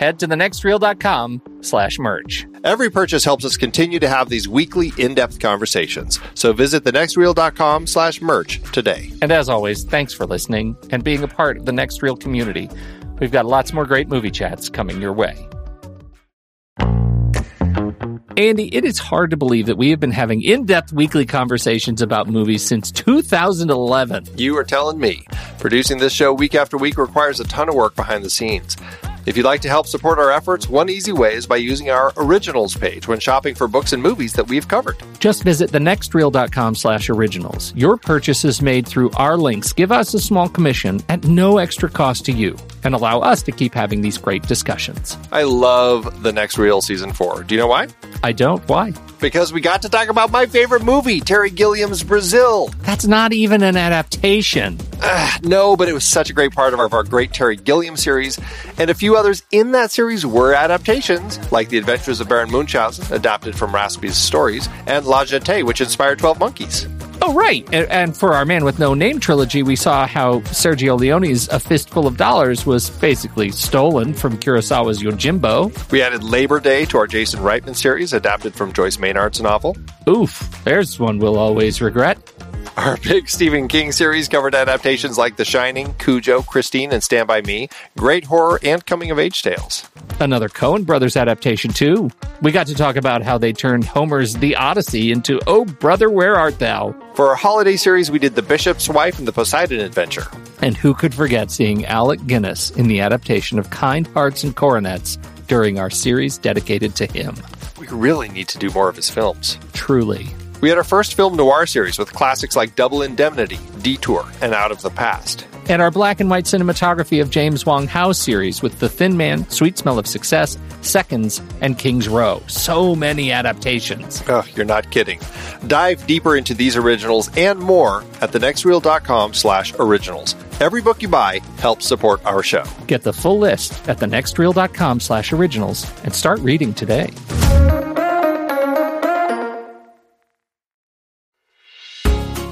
head to thenextreel.com slash merch. Every purchase helps us continue to have these weekly in-depth conversations. So visit thenextreel.com slash merch today. And as always, thanks for listening and being a part of the Next Reel community. We've got lots more great movie chats coming your way. Andy, it is hard to believe that we have been having in depth weekly conversations about movies since 2011. You are telling me. Producing this show week after week requires a ton of work behind the scenes. If you'd like to help support our efforts, one easy way is by using our originals page when shopping for books and movies that we've covered. Just visit thenextreel.com slash originals. Your purchases made through our links give us a small commission at no extra cost to you and allow us to keep having these great discussions. I love the next Reel season four. Do you know why? I don't. Why? Because we got to talk about my favorite movie, Terry Gilliam's Brazil. That's not even an adaptation. Uh, no, but it was such a great part of our, of our great Terry Gilliam series. And a few others in that series were adaptations, like The Adventures of Baron Munchausen, adapted from Raspe's stories, and La Jetée, which inspired 12 Monkeys. Oh, right. And, and for our Man with No Name trilogy, we saw how Sergio Leone's A Fistful of Dollars was basically stolen from Kurosawa's Yojimbo. We added Labor Day to our Jason Reitman series, adapted from Joyce Maynard's novel. Oof, there's one we'll always regret. Our big Stephen King series covered adaptations like The Shining, Cujo, Christine, and Stand By Me, great horror and coming of age tales. Another Coen Brothers adaptation, too. We got to talk about how they turned Homer's The Odyssey into Oh Brother, Where Art Thou? For our holiday series, we did The Bishop's Wife and The Poseidon Adventure. And who could forget seeing Alec Guinness in the adaptation of Kind Hearts and Coronets during our series dedicated to him? We really need to do more of his films. Truly. We had our first film noir series with classics like Double Indemnity, Detour, and Out of the Past. And our black and white cinematography of James Wong Howe series with The Thin Man, Sweet Smell of Success, Seconds, and King's Row. So many adaptations. Oh, you're not kidding. Dive deeper into these originals and more at thenextreel.com slash originals. Every book you buy helps support our show. Get the full list at thenextreel.com slash originals and start reading today.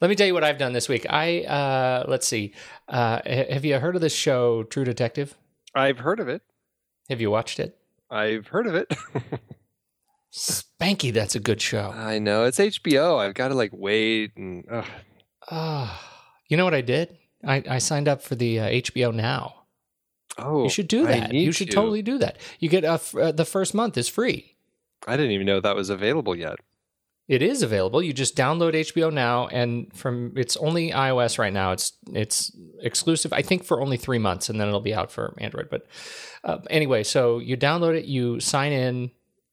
Let me tell you what I've done this week. I uh, let's see. Uh, have you heard of this show, True Detective? I've heard of it. Have you watched it? I've heard of it. Spanky, that's a good show. I know it's HBO. I've got to like wait and. Uh, you know what I did? I, I signed up for the uh, HBO Now. Oh, You should do that. You should to. totally do that. You get a f- uh, the first month is free. I didn't even know that was available yet. It is available. You just download HBO now, and from it's only iOS right now. It's it's exclusive, I think, for only three months, and then it'll be out for Android. But uh, anyway, so you download it, you sign in,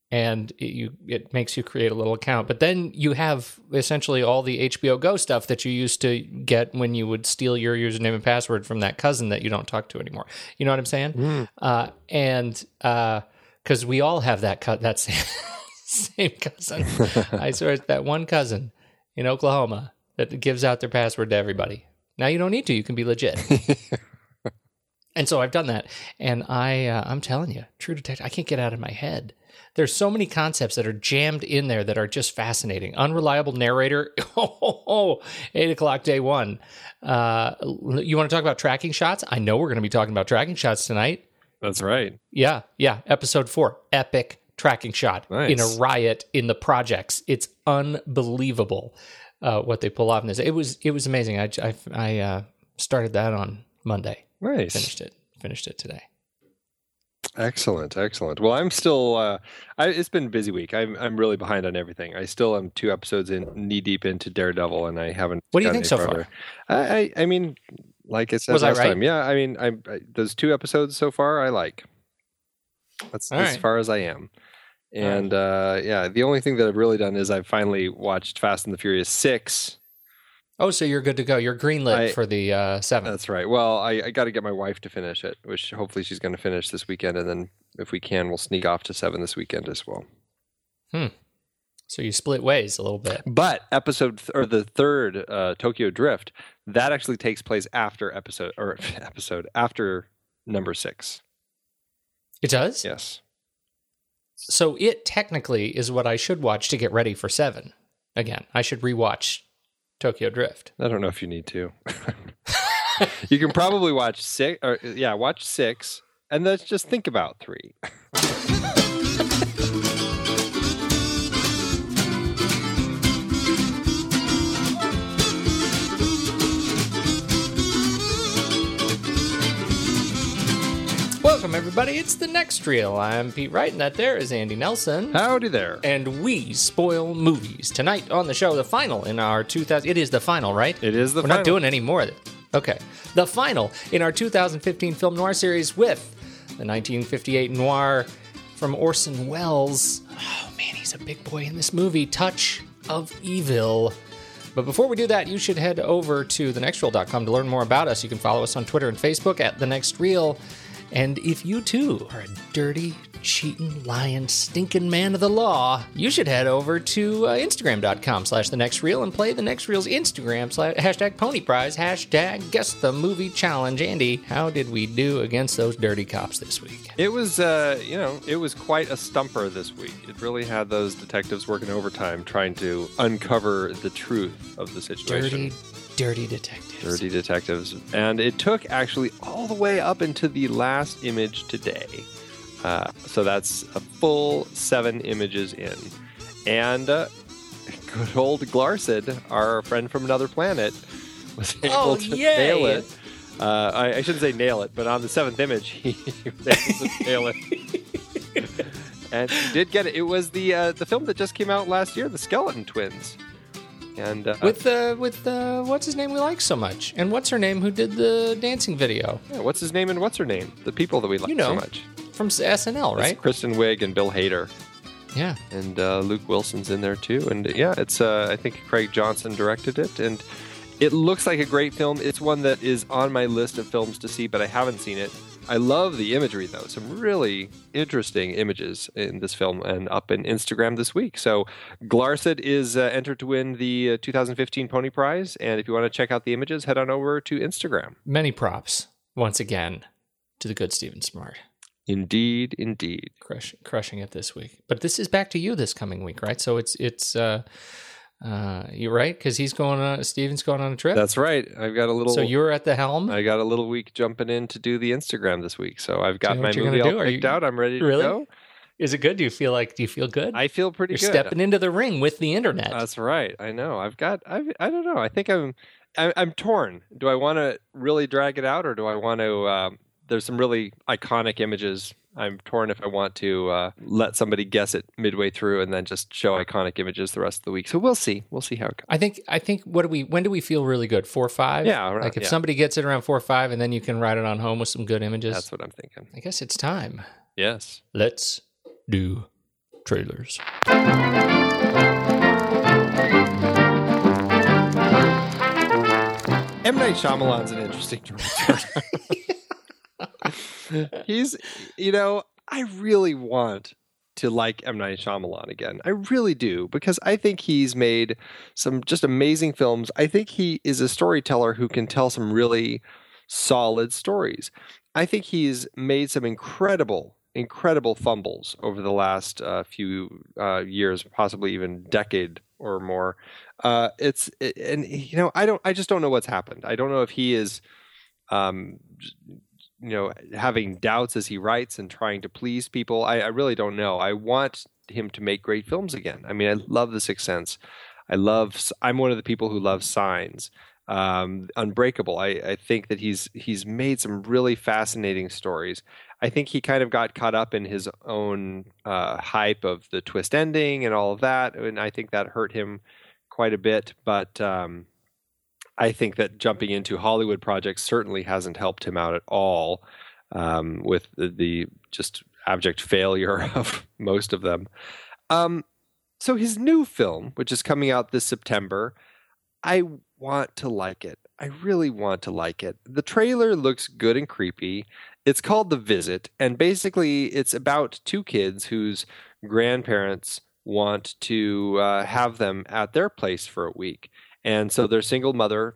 and it, you it makes you create a little account. But then you have essentially all the HBO Go stuff that you used to get when you would steal your username and password from that cousin that you don't talk to anymore. You know what I'm saying? Uh, and because we all have that cut that same, same cousin. I swear it's that one cousin in Oklahoma that gives out their password to everybody. Now you don't need to; you can be legit. and so I've done that, and I uh, I'm telling you, True Detective, I can't get out of my head. There's so many concepts that are jammed in there that are just fascinating. Unreliable narrator. Oh, eight o'clock day one. Uh, you want to talk about tracking shots? I know we're going to be talking about tracking shots tonight. That's right. Yeah, yeah. Episode four, epic tracking shot Nice. in a riot in the projects. It's unbelievable uh, what they pull off in this. It was it was amazing. I I, I uh, started that on Monday. Nice. Finished it. Finished it today. Excellent, excellent. Well, I'm still. Uh, I, it's been a busy week. I'm I'm really behind on everything. I still am two episodes in, knee deep into Daredevil, and I haven't. What do you think so far? I, I I mean, like I said Was I right? time, yeah. I mean, I, I those two episodes so far, I like. That's All as right. far as I am. And uh, yeah, the only thing that I've really done is I've finally watched Fast and the Furious six. Oh, so you're good to go. You're greenlit I- for the uh, seventh. That's right. Well, I, I got to get my wife to finish it, which hopefully she's going to finish this weekend, and then if we can, we'll sneak off to seven this weekend as well. Hmm. So you split ways a little bit. But episode th- or the third uh, Tokyo Drift that actually takes place after episode or episode after number six. It does. Yes. So it technically is what I should watch to get ready for seven. Again, I should rewatch Tokyo Drift. I don't know if you need to. you can probably watch six or yeah, watch six, and let's just think about three. Welcome, everybody. It's the next reel. I'm Pete Wright, and that there is Andy Nelson. Howdy there. And we spoil movies. Tonight on the show, the final in our 2000. It is the final, right? It is the We're final. not doing any more of it. Okay. The final in our 2015 film noir series with the 1958 noir from Orson Welles. Oh, man, he's a big boy in this movie. Touch of Evil. But before we do that, you should head over to thenextreel.com to learn more about us. You can follow us on Twitter and Facebook at The Next Reel. And if you too are a dirty, cheating, lying, stinking man of the law, you should head over to uh, Instagram.com slash the next reel and play the next reel's Instagram slash hashtag pony prize hashtag guess the movie challenge. Andy, how did we do against those dirty cops this week? It was, uh, you know, it was quite a stumper this week. It really had those detectives working overtime trying to uncover the truth of the situation. Dirty, dirty detective. 30 detectives. And it took actually all the way up into the last image today. Uh, so that's a full seven images in. And uh, good old Glarsid, our friend from another planet, was oh, able oh, to yay. nail it. Uh, I, I, shouldn't say nail it, but on the seventh image, he nail it. and he did get it. It was the uh, the film that just came out last year, The Skeleton Twins. And uh, With uh, with uh, what's his name we like so much, and what's her name who did the dancing video yeah, what's his name and what's her name? The people that we like You know, so much. from SNL, It's right? Kristen Wiig and Bill Hader, Yeah. and uh, Luke Wilson's in there too. And yeah, it's uh, I think Craig Johnson directed it, and it looks like a great film. It's one that is on my list of films to see, but I haven't seen it. I love the imagery though; some really interesting images in this film, and up in Instagram this week. So Glarsid is uh, entered to win the uh, 2015 Pony Prize, and if you want to check out the images, head on over to Instagram. Many props once again to the good Stephen Smart. Indeed, indeed. Crush, crushing it this week. But this is back to you this coming week, right? So it's it's uh uh you're right because he's going on Steven's going on a trip. That's right. I've got a little. so you're at the helm. I got a little week jumping in to do the Instagram this week, so I've got So my movie all do? Are picked you- out. I'm ready to Really? go. is it good? Do you feel like do you feel good? I feel pretty you're good. Stepping into the ring with the internet. That's right. I know. I've got. I. I don't know. I think I'm. I, I'm torn. Do I want to really drag it out, or do I want to um, there's some really iconic images. I'm torn if I want to uh, let somebody guess it midway through and then just show iconic images the rest of the week. So we'll see. We'll see how it goes. I think I think what do we when do we feel really good? Four or five? Yeah, right, Like if yeah. somebody gets it around four or five and then you can ride it on home with some good images. That's what I'm thinking. I guess it's time. Yes. Let's do trailers. M Night Shyamalan's an interesting director. He's, you know, I really want to like M Night Shyamalan again. I really do because I think he's made some just amazing films. I think he is a storyteller who can tell some really solid stories. I think he's made some incredible, incredible fumbles over the last uh, few uh, years, possibly even decade or more. Uh, it's it, and you know I don't I just don't know what's happened. I don't know if he is, um, you know, having doubts as he writes and trying to please people. I, I really don't know. I want him to make great films again. I mean, I love The Sixth Sense. I love. I'm one of the people who love Signs. Um, Unbreakable. I, I think that he's he's made some really fascinating stories. I think he kind of got caught up in his own uh, hype of the twist ending and all of that, and I think that hurt him quite a bit. But um, I think that jumping into Hollywood projects certainly hasn't helped him out at all um, with the, the just abject failure of most of them. Um, so his new film, which is coming out this September, I want to like it. I really want to like it. The trailer looks good and creepy. It's called The Visit, and basically it's about two kids whose grandparents want to uh, have them at their place for a week. And so their single mother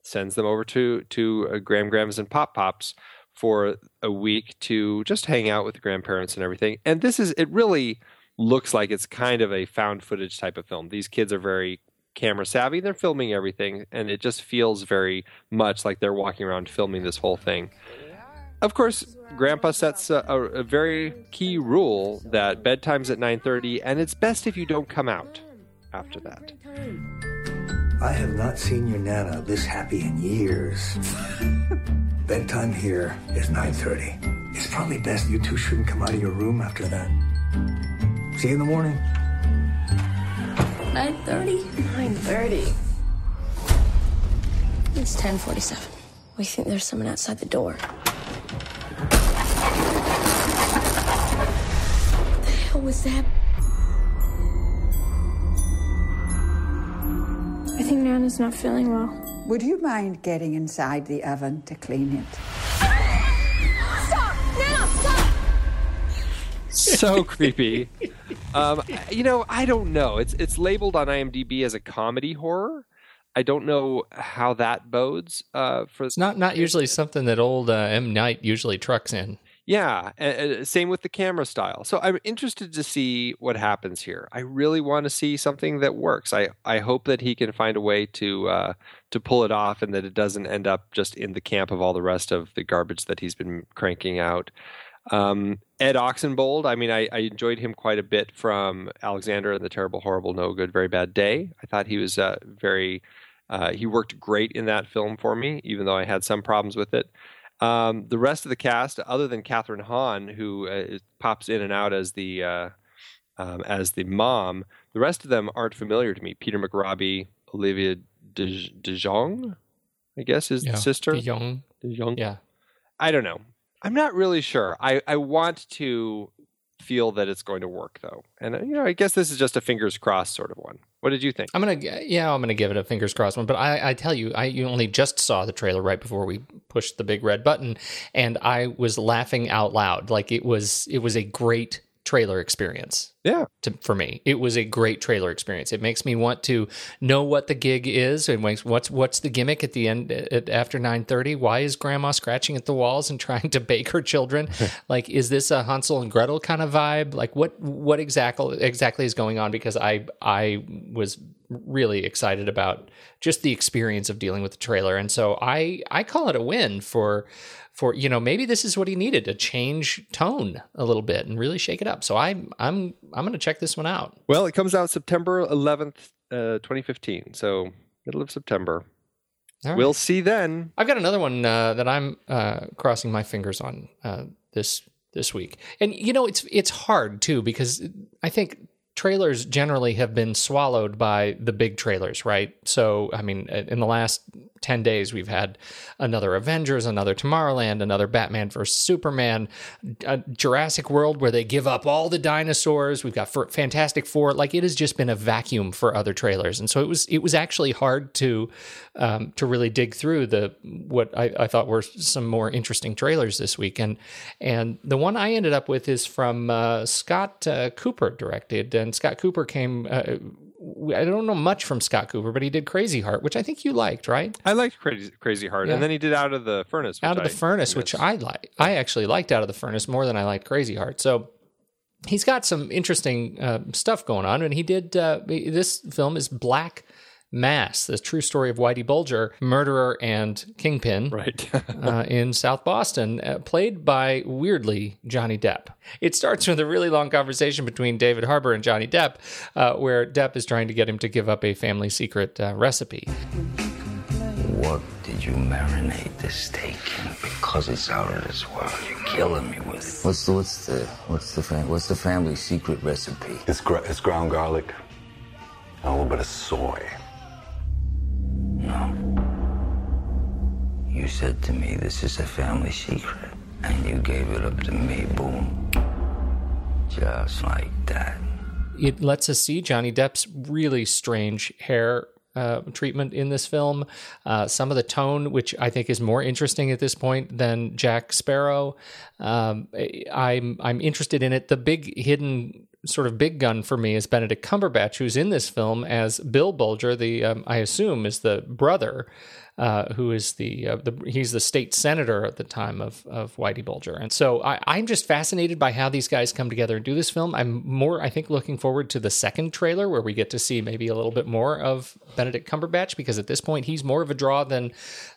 sends them over to to uh, Gram Grams and Pop Pops for a week to just hang out with the grandparents and everything. And this is it really looks like it's kind of a found footage type of film. These kids are very camera savvy. They're filming everything and it just feels very much like they're walking around filming this whole thing. Of course, Grandpa sets a, a, a very key rule that bedtime's at 9:30 and it's best if you don't come out after that. I have not seen your Nana this happy in years. Bedtime here is 9.30. It's probably best you two shouldn't come out of your room after that. See you in the morning. 9.30? 9.30. It's 10.47. We think there's someone outside the door. What the hell was that? Think Nana's not feeling well. Would you mind getting inside the oven to clean it? Stop! Now, stop! so creepy. Um, you know, I don't know. It's it's labeled on IMDb as a comedy horror. I don't know how that bodes uh, for. It's not not usually something that old uh, M Night usually trucks in. Yeah, uh, same with the camera style. So I'm interested to see what happens here. I really want to see something that works. I, I hope that he can find a way to uh, to pull it off, and that it doesn't end up just in the camp of all the rest of the garbage that he's been cranking out. Um, Ed Oxenbould, I mean, I, I enjoyed him quite a bit from Alexander and the Terrible, Horrible, No Good, Very Bad Day. I thought he was uh, very, uh, he worked great in that film for me, even though I had some problems with it. Um, the rest of the cast, other than Kathryn Hahn, who uh, pops in and out as the uh, um, as the mom, the rest of them aren't familiar to me. Peter McRobbie, Olivia De, DeJonge, I guess is the sister. The young. DeJonge. Yeah. I don't know. I'm not really sure. I, I want to feel that it's going to work though, and uh, you know, I guess this is just a fingers crossed sort of one. What did you think? I'm gonna yeah, I'm gonna give it a fingers crossed one. But I, I tell you, I you only just saw the trailer right before we pushed the big red button, and I was laughing out loud. Like it was it was a great trailer experience. Yeah. To, for me, it was a great trailer experience. It makes me want to know what the gig is and what's what's the gimmick at the end at, after nine thirty. Why is Grandma scratching at the walls and trying to bake her children? like, is this a Hansel and Gretel kind of vibe? Like, what what exactly exactly is going on? Because I I was really excited about just the experience of dealing with the trailer, and so I I call it a win for for you know maybe this is what he needed to change tone a little bit and really shake it up. So I I'm I'm going to check this one out. Well, it comes out September 11th, uh, 2015. So middle of September. Right. We'll see then. I've got another one uh, that I'm uh, crossing my fingers on uh, this this week, and you know it's it's hard too because I think trailers generally have been swallowed by the big trailers, right? So, I mean, in the last 10 days, we've had another Avengers, another Tomorrowland, another Batman vs. Superman, Jurassic World where they give up all the dinosaurs. We've got Fantastic Four. Like it has just been a vacuum for other trailers. And so it was, it was actually hard to, um, to really dig through the, what I, I, thought were some more interesting trailers this week. And, and the one I ended up with is from uh, Scott uh, Cooper directed and Scott Cooper came. Uh, I don't know much from Scott Cooper, but he did Crazy Heart, which I think you liked, right? I liked Crazy, Crazy Heart, yeah. and then he did Out of the Furnace. Out of the I Furnace, missed. which I like. I actually liked Out of the Furnace more than I liked Crazy Heart. So he's got some interesting uh, stuff going on, and he did. Uh, this film is Black Mass, the true story of Whitey Bulger, murderer and kingpin, right, uh, in South Boston, uh, played by weirdly Johnny Depp. It starts with a really long conversation between David Harbour and Johnny Depp, uh, where Depp is trying to get him to give up a family secret uh, recipe. What did you marinate the steak in? Because it's out of this world. You're killing me with it. What's the what's the what's the fam- what's the family secret recipe? It's, gr- it's ground garlic, and a little bit of soy. No. You said to me, this is a family secret. And you gave it up to me, boom. Just like that. It lets us see Johnny Depp's really strange hair uh, treatment in this film. Uh, some of the tone, which I think is more interesting at this point than Jack Sparrow. Um, I'm I'm interested in it. The big hidden sort of big gun for me is Benedict Cumberbatch, who's in this film as Bill Bulger, the um, I assume is the brother, uh, who is the, uh, the he's the state senator at the time of of Whitey Bulger, and so I, I'm just fascinated by how these guys come together and do this film. I'm more I think looking forward to the second trailer where we get to see maybe a little bit more of Benedict Cumberbatch because at this point he's more of a draw than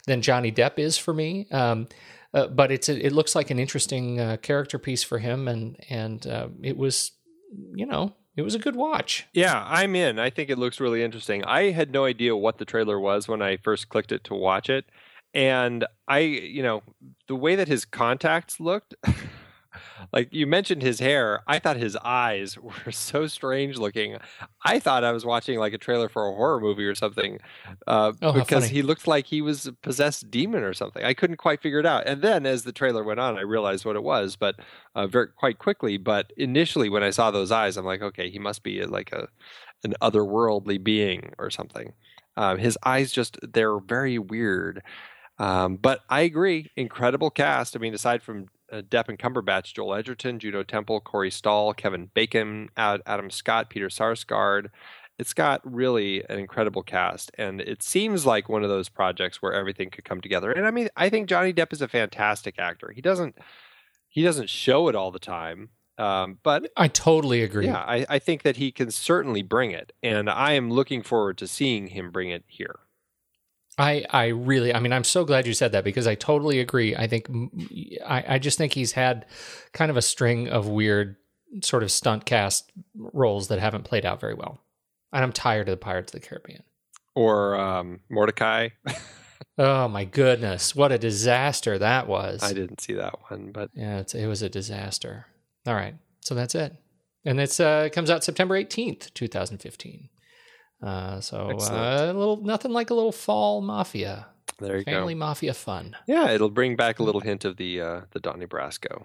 than Johnny Depp is for me. Um, uh, but it's a, it looks like an interesting uh, character piece for him, and and uh, it was you know, it was a good watch. Yeah, I'm in. I think it looks really interesting. I had no idea what the trailer was when I first clicked it to watch it. And I, you know, the way that his contacts looked, like you mentioned his hair. I thought his eyes were so strange looking. I thought i was watching like a trailer for a horror movie or something uh, oh, because he looked like he was a possessed demon or something. I couldn't quite figure it out. And then as the trailer went on i realized what it was but uh, very quite quickly. But initially when i saw those eyes i'm like okay he must be like a an otherworldly being or something. Um, his eyes just they're very weird. Um, but I agree, incredible cast. I mean, aside from uh, Depp and Cumberbatch, Joel Edgerton, Juno Temple, Corey Stoll, Kevin Bacon, Ad, Adam Scott, Peter Sarsgaard. It's got really an incredible cast, and it seems like one of those projects where everything could come together. And I mean, I think Johnny Depp is a fantastic actor. He doesn't he doesn't show it all the time, um, but I totally agree. Yeah, I, I think that he can certainly bring it, and I am looking forward to seeing him bring it here. I, I really, I mean, I'm so glad you said that because I totally agree. I think, I, I just think he's had kind of a string of weird sort of stunt cast roles that haven't played out very well. And I'm tired of the Pirates of the Caribbean. Or um, Mortdecai. oh my goodness. What a disaster that was. I didn't see that one, but. Yeah, it was a disaster. All right. So that's it. And it's, uh, it comes out September 18th, 2015. Uh, so uh, a little nothing like a little fall mafia. There you Family go. Family mafia fun. Yeah, it'll bring back a little hint of the uh, the Donnie Brasco.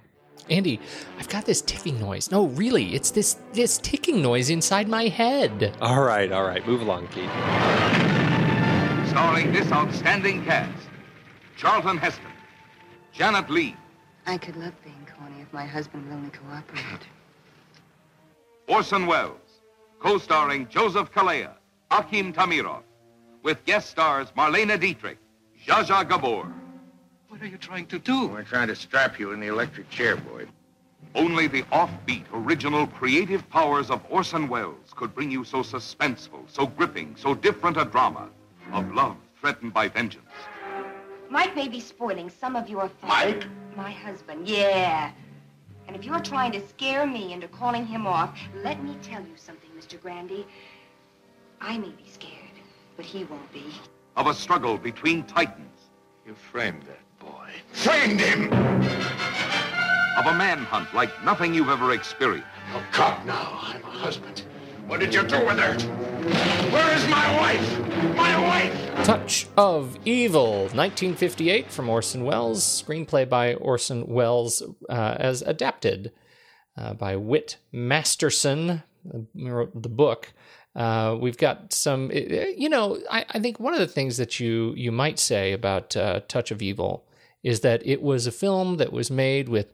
Andy, I've got this ticking noise. No, really, it's this this ticking noise inside my head. All right, all right, move along, Pete. Starring this outstanding cast: Charlton Heston, Janet Leigh. I could love being corny if my husband would only cooperate. Orson Welles, co-starring Joseph Calleia. Akim Tamiroff, with guest stars Marlene Dietrich, Zsa Zsa Gabor. What are you trying to do? We're trying to strap you in the electric chair, boy. Only the offbeat, original, creative powers of Orson Welles could bring you so suspenseful, so gripping, so different a drama of love threatened by vengeance. Mike may be spoiling some of your fun. Mike? My husband, yeah. And if you're trying to scare me into calling him off, let me tell you something, Mr. Grandi. I may be scared, but he won't be. of a struggle between titans, You framed that boy. Framed him! of a manhunt like nothing you've ever experienced. Oh, God, now. I'm a husband. What did you do with her? Where is my wife? My wife! Touch of Evil, 1958 from Orson Welles, screenplay by Orson Welles uh, as adapted uh, by Whit Masterson, who wrote the book. Uh, we've got some, you know, I, I, think one of the things that you you might say about uh, Touch of Evil is that it was a film that was made with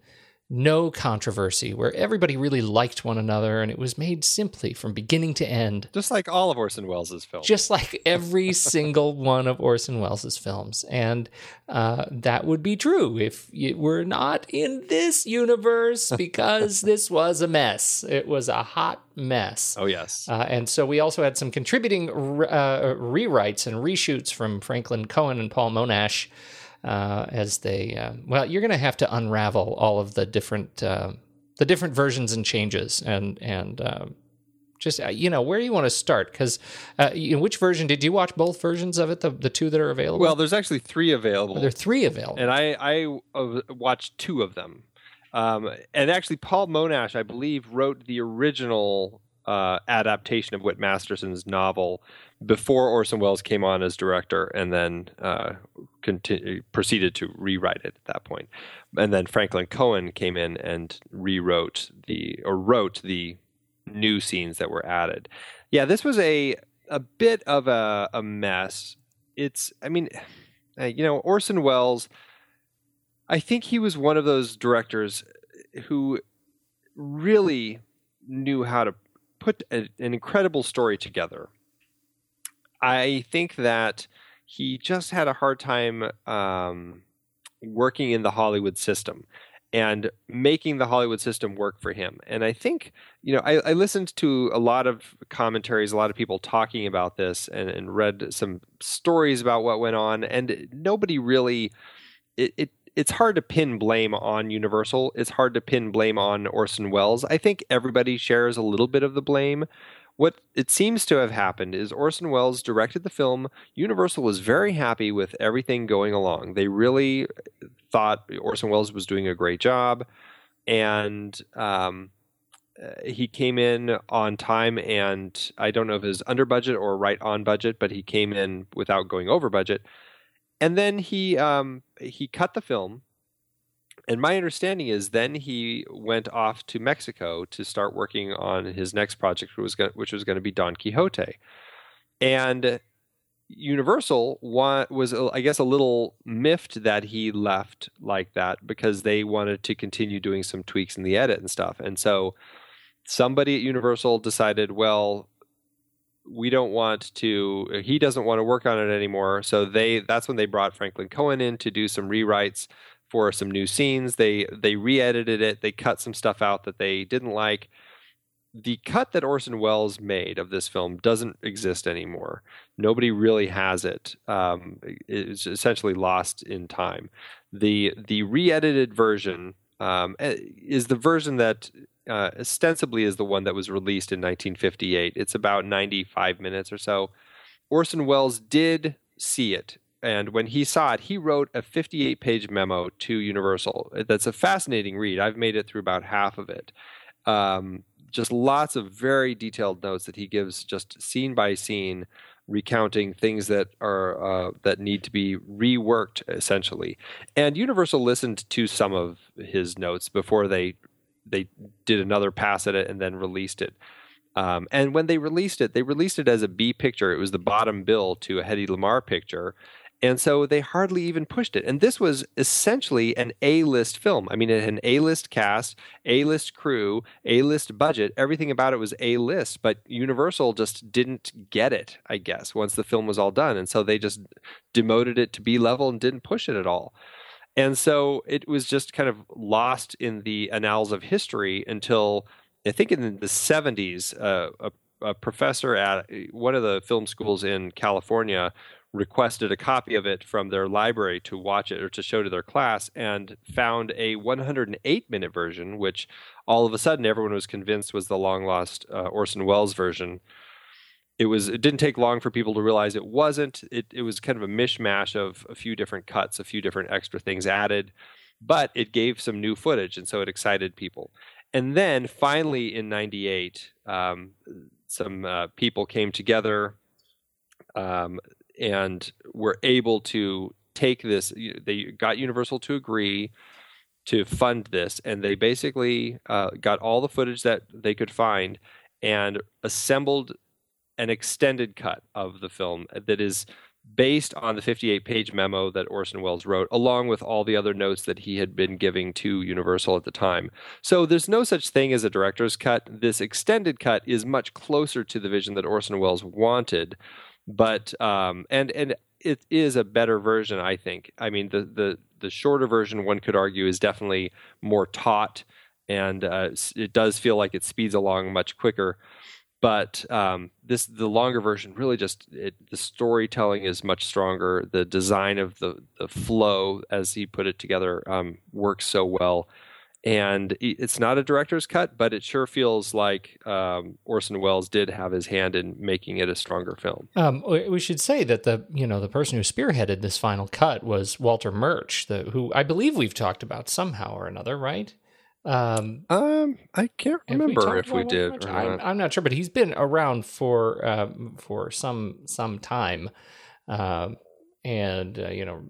no controversy, where everybody really liked one another, and it was made simply from beginning to end. Just like all of Orson Welles' films. Just like every single one of Orson Welles' films. And uh, that would be true if it were not in this universe, because this was a mess. It was a hot mess. Oh, yes. Uh, and so we also had some contributing uh, rewrites and reshoots from Franklin Coen and Paul Monash uh, as they uh, well you're going to have to unravel all of the different uh, the different versions and changes and and uh, just uh, you know where you want to start because uh, you know, which version did you watch both versions of it the, the two that are available? Well there's actually three available. There are three available. And i i watched two of them. Um, and actually paul monash i believe wrote the original adaptation of whit masterson's novel before Orson Welles came on as director, and then uh, continue, proceeded to rewrite it at that point. And then Franklin Coen came in and rewrote the or wrote the new scenes that were added. Yeah, this was a a bit of a, a mess. It's, I mean, you know, Orson Welles. I think he was one of those directors who really knew how to put a, an incredible story together I think that he just had a hard time um, working in the Hollywood system and making the Hollywood system work for him. And I think, you know, I, I listened to a lot of commentaries, a lot of people talking about this, and, and read some stories about what went on, and nobody really. It, it it's hard to pin blame on Universal. It's hard to pin blame on Orson Welles. I think everybody shares a little bit of the blame, what it seems to have happened is Orson Welles directed the film. Universal was very happy with everything going along. They really thought Orson Welles was doing a great job, and um, uh, he came in on time. And I don't know if it was under budget or right on budget, but he came in without going over budget. And then he um, he cut the film and my understanding is then he went off to Mexico to start working on his next project, which was going, which was going to be Don Quixote. And Universal was, I guess, a little miffed that he left like that because they wanted to continue doing some tweaks in the edit and stuff. And so somebody at Universal decided, well, we don't want to he doesn't want to work on it anymore so they that's when they brought franklin coen in to do some rewrites for some new scenes. They they re-edited it. They cut some stuff out that they didn't like. The cut that Orson Welles made of this film doesn't exist anymore. Nobody really has it. Um, it's essentially lost in time. the The re-edited version um, eh, is the version that uh, ostensibly is the one that was released in 1958. It's about 95 minutes or so. Orson Welles did see it and when he saw it, he wrote a 58 page memo to Universal. That's a fascinating read. I've made it through about half of it. Um, just lots of very detailed notes that he gives, just scene by scene, recounting things that are uh, that need to be reworked essentially. And Universal listened to some of his notes before they they did another pass at it and then released it. Um, and when they released it, they released it as a B picture. It was the bottom bill to a Hedy Lamarr picture. And so they hardly even pushed it. And this was essentially an A list film. I mean, it had an A list cast, A list crew, A list budget. Everything about it was A list, but Universal just didn't get it, I guess, once the film was all done. And so they just demoted it to B level and didn't push it at all. And so it was just kind of lost in the annals of history until I think in the 70s, uh, a, a professor at one of the film schools in California requested a copy of it from their library to watch it or to show to their class and found a 108 minute version, which all of a sudden everyone was convinced was the long lost uh, Orson Welles version. it was it didn't take long for people to realize it wasn't. It it was kind of a mishmash of a few different cuts, a few different extra things added, but it gave some new footage, and so it excited people. And then finally in '98, um, some uh, people came together um, and were able to take this. They got Universal to agree to fund this, and they basically uh, got all the footage that they could find and assembled an extended cut of the film that is based on the 58 page memo that Orson Welles wrote, along with all the other notes that he had been giving to Universal at the time. So there's no such thing as a director's cut. This extended cut is much closer to the vision that Orson Welles wanted, but um, and and it is a better version, I think. I mean, the the the shorter version, one could argue, is definitely more taut, and uh, it does feel like it speeds along much quicker. But um, this the longer version really just it, the storytelling is much stronger. The design of the, the flow as he put it together um, works so well and it's not a director's cut but it sure feels like um, orson welles did have his hand in making it a stronger film. Um, we should say that the you know the person who spearheaded this final cut was walter murch the, who i believe we've talked about somehow or another right? Um, um, I can't remember if we, if we did. I'm, I'm, not sure, but he's been around for um, for some some time, um, and uh, you know,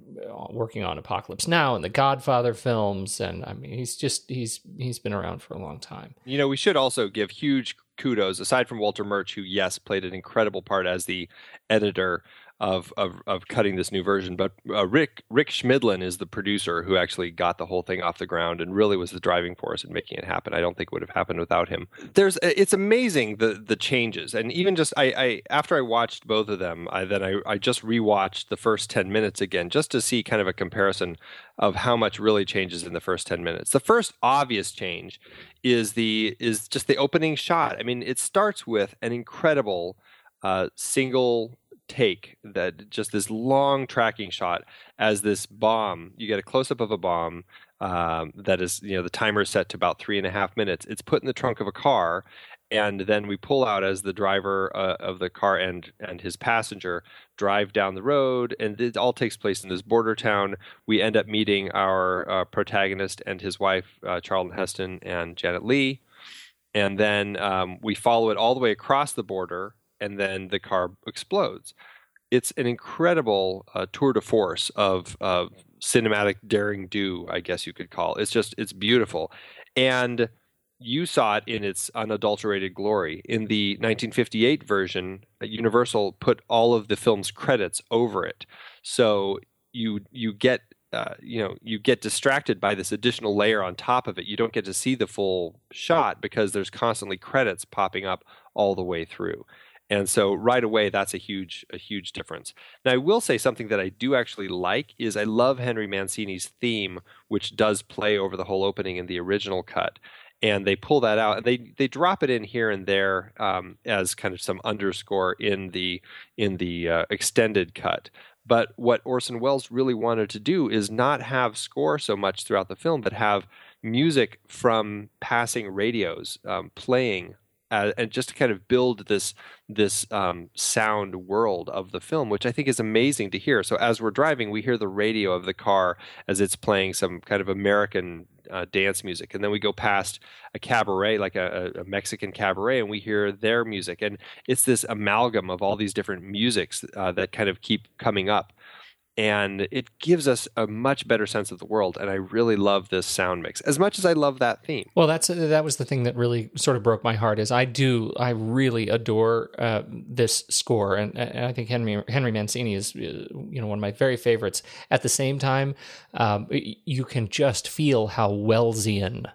working on Apocalypse Now and the Godfather films, and I mean, he's just he's he's been around for a long time. You know, we should also give huge kudos aside from Walter Murch, who yes played an incredible part as the editor of, of, of cutting this new version. But uh, Rick Rick Schmidlin is the producer who actually got the whole thing off the ground and really was the driving force in making it happen. I don't think it would have happened without him. There's it's amazing the the changes and even just I, I after I watched both of them, I then I, I just rewatched the first ten minutes again just to see kind of a comparison of how much really changes in the first ten minutes. The first obvious change is the is just the opening shot. I mean, it starts with an incredible uh, single take that just this long tracking shot as this bomb you get a close up of a bomb um, that is you know the timer is set to about three and a half minutes. It's put in the trunk of a car and then we pull out as the driver uh, of the car and and his passenger drive down the road and it all takes place in this border town. We end up meeting our uh, protagonist and his wife uh, charlton heston and janet leigh. And then um, we follow it all the way across the border and then the car explodes. It's an incredible uh, tour de force of, of cinematic daring do, I guess you could call. It. It's just it's beautiful, and you saw it in its unadulterated glory. In the 1958 version, uh, Universal put all of the film's credits over it, so you you get uh, you know you get distracted by this additional layer on top of it. You don't get to see the full shot because there's constantly credits popping up all the way through. And so right away, that's a huge, a huge difference. Now, I will say something that I do actually like is I love Henry Mancini's theme, which does play over the whole opening in the original cut. And they pull that out, and they they drop it in here and there um, as kind of some underscore in the in the uh, extended cut. But what Orson Welles really wanted to do is not have score so much throughout the film, but have music from passing radios um, playing uh, and just to kind of build this this um, sound world of the film, which I think is amazing to hear. So as we're driving, we hear the radio of the car as it's playing some kind of American uh, dance music, and then we go past a cabaret, like a, a, Mexican cabaret, and we hear their music, and it's this amalgam of all these different musics uh, that kind of keep coming up and it gives us a much better sense of the world and i really love this sound mix as much as i love that theme. Well that's that was the thing that really sort of broke my heart is i do i really adore uh, this score and, and, i think henry henry mancini is uh, you know one of my very favorites. At the same time um, you can just feel how wellesian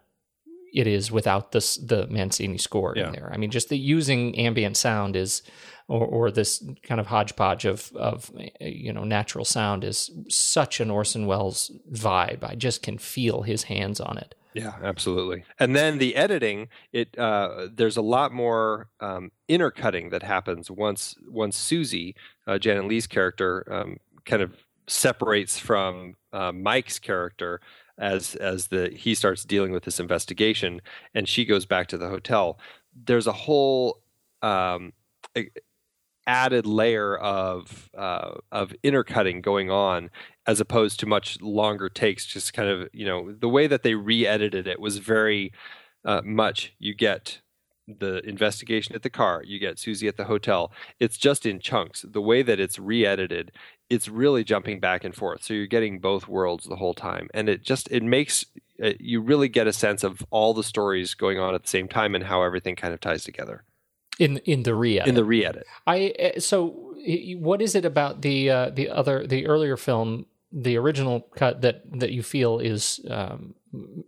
it is without this the mancini score yeah. in there. I mean just the using ambient sound is or, or this kind of hodgepodge of of you know natural sound is such an Orson Welles vibe. I just can feel his hands on it. Yeah, absolutely. And then the editing, it uh, there's a lot more um, intercutting that happens once once Susie, uh, Janet Leigh's character, um, kind of separates from uh, Mike's character as as the he starts dealing with this investigation, and she goes back to the hotel. There's a whole um, added layer of uh, of intercutting going on as opposed to much longer takes. Just kind of you know the way that they re-edited it was very uh, much. You get the investigation at the car, you get Susie at the hotel. It's just in chunks. The way that it's re-edited, it's really jumping back and forth. So you're getting both worlds the whole time, and it just it makes uh, you really get a sense of all the stories going on at the same time and how everything kind of ties together in in the re-edit. in the re-edit. I uh, so what is it about the uh, the other the earlier film, the original cut that that you feel is um,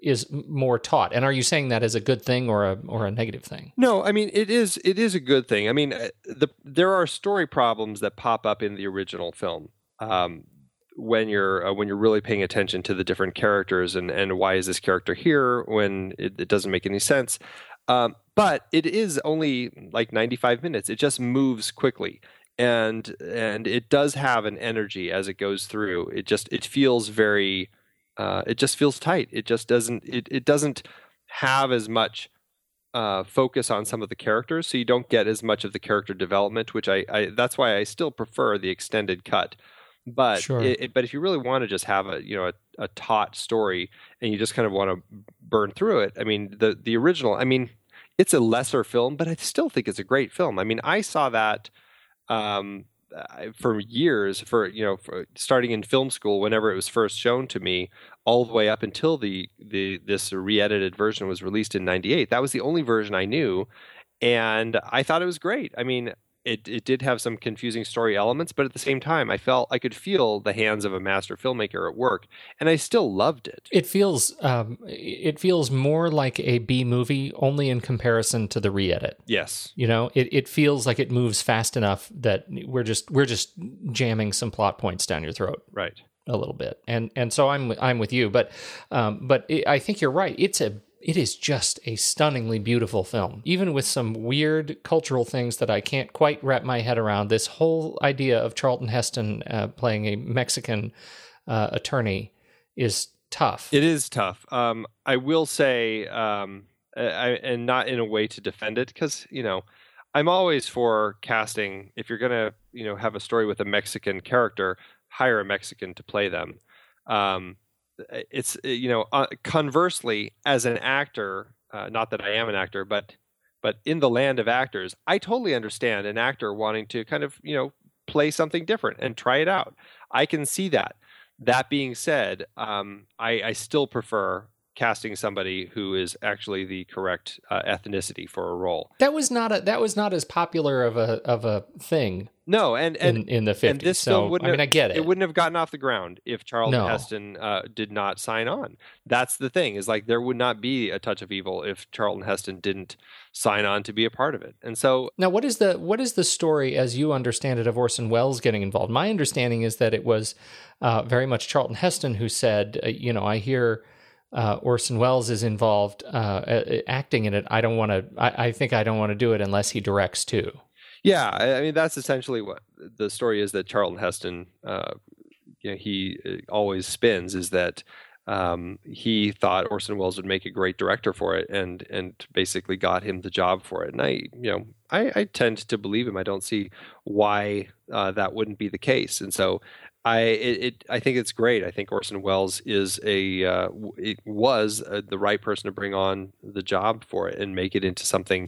is more taut? And are you saying that as a good thing or a or a negative thing? No, I mean it is it is a good thing. I mean uh, the there are story problems that pop up in the original film. Um, when you're uh, when you're really paying attention to the different characters and and why is this character here when it, it doesn't make any sense. Um, but it is only like 95 minutes. It just moves quickly, and and it does have an energy as it goes through. It just it feels very, uh, it just feels tight. It just doesn't it it doesn't have as much uh, focus on some of the characters, so you don't get as much of the character development. Which I, I that's why I still prefer the extended cut. But Sure. it, it- but if you really want to just have a you know a, a taut story and you just kind of want to burn through it, I mean the the original. I mean it's a lesser film, but I still think it's a great film. I mean I saw that um, for years for you know for starting in film school whenever it was first shown to me all the way up until the the this re-edited version was released in 98 that was the only version i knew and i thought it was great i mean it, it did have some confusing story elements but at the same time i felt i could feel the hands of a master filmmaker at work and i still loved it It feels um, it feels more like a B movie only in comparison to the re-edit. yes You know, it, it feels like it moves fast enough that we're just we're just jamming some plot points down your throat right a little bit, and and so I'm I'm with you, but um, but it, I think you're right. It's a it is just a stunningly beautiful film, even with some weird cultural things that I can't quite wrap my head around. This whole idea of Charlton Heston uh, playing a Mexican uh, attorney is tough. It is tough. Um, I will say, um, I, and not in a way to defend it, because you know, I'm always for casting. If you're gonna, you know, have a story with a Mexican character, hire a Mexican to play them. Um, it's you know, uh, conversely, as an actor, uh, not that I am an actor, but but in the land of actors, I totally understand an actor wanting to kind of you know play something different and try it out. I can see that. That being said, um, I, I still prefer casting somebody who is actually the correct uh, ethnicity for a role. That was not a that was not as popular of a of a thing. No, and and in, in the and fifties. this So film wouldn't I mean, have, I get it. It wouldn't have gotten off the ground if Charlton No. Heston uh, did not sign on. That's the thing is like there would not be a touch of evil if Charlton Heston didn't sign on to be a part of it. And so Now, what is the what is the story as you understand it of Orson Welles getting involved? My understanding is that it was uh, very much Charlton Heston who said, uh, you know, I hear uh, Orson Welles is involved uh, uh, acting in it. I don't want to. I, I think I don't want to do it unless he directs too. Yeah, I mean that's essentially what the story is that Charlton Heston, uh, you know, he uh, always spins is that um, he thought Orson Welles would make a great director for it, and and basically got him the job for it. And I, you know, I, I tend to believe him. I don't see why uh, that wouldn't be the case. And so I, it, it, I think it's great. I think Orson Welles is a, uh, it was uh, the right person to bring on the job for it and make it into something.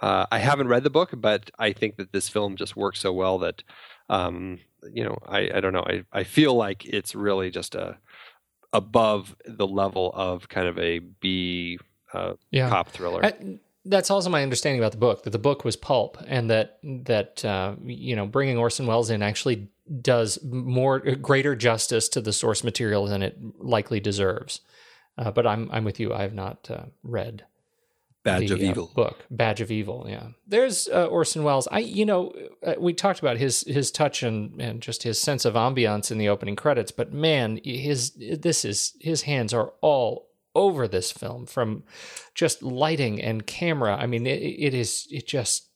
Uh, I haven't read the book, but I think that this film just works so well that, um, you know, I, I don't know. I, I feel like it's really just a above the level of kind of a B uh, Yeah. cop thriller. I- that's also my understanding about the book that the book was pulp and that that uh, you know bringing Orson Welles in actually does more greater justice to the source material than it likely deserves. Uh, but I'm I'm with you. I have not uh, read Badge the, of uh, Evil. book Badge of Evil. Yeah, there's uh, Orson Welles. I you know uh, we talked about his his touch and and just his sense of ambiance in the opening credits, but man, his this is his hands are all over this film from just lighting and camera. I mean, it, it is it just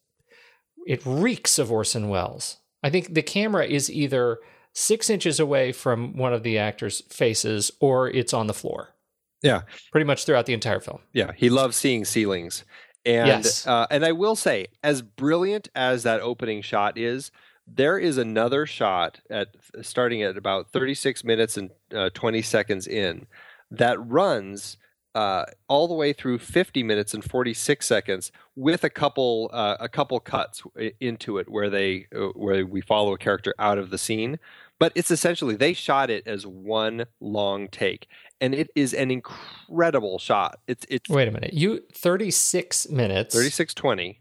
it reeks of Orson Welles. I think the camera is either six inches away from one of the actors' faces or it's on the floor. Yeah. Pretty much throughout the entire film. Yeah, he loves seeing ceilings. And Yes. uh, and I will say, as brilliant as that opening shot is, there is another shot at starting at about 36 minutes and uh, 20 seconds in that runs uh, all the way through 50 minutes and 46 seconds with a couple uh, a couple cuts into it where they uh, where we follow a character out of the scene but it's essentially they shot it as one long take and it is an incredible shot it's it's Wait a minute. You 36 minutes. 3620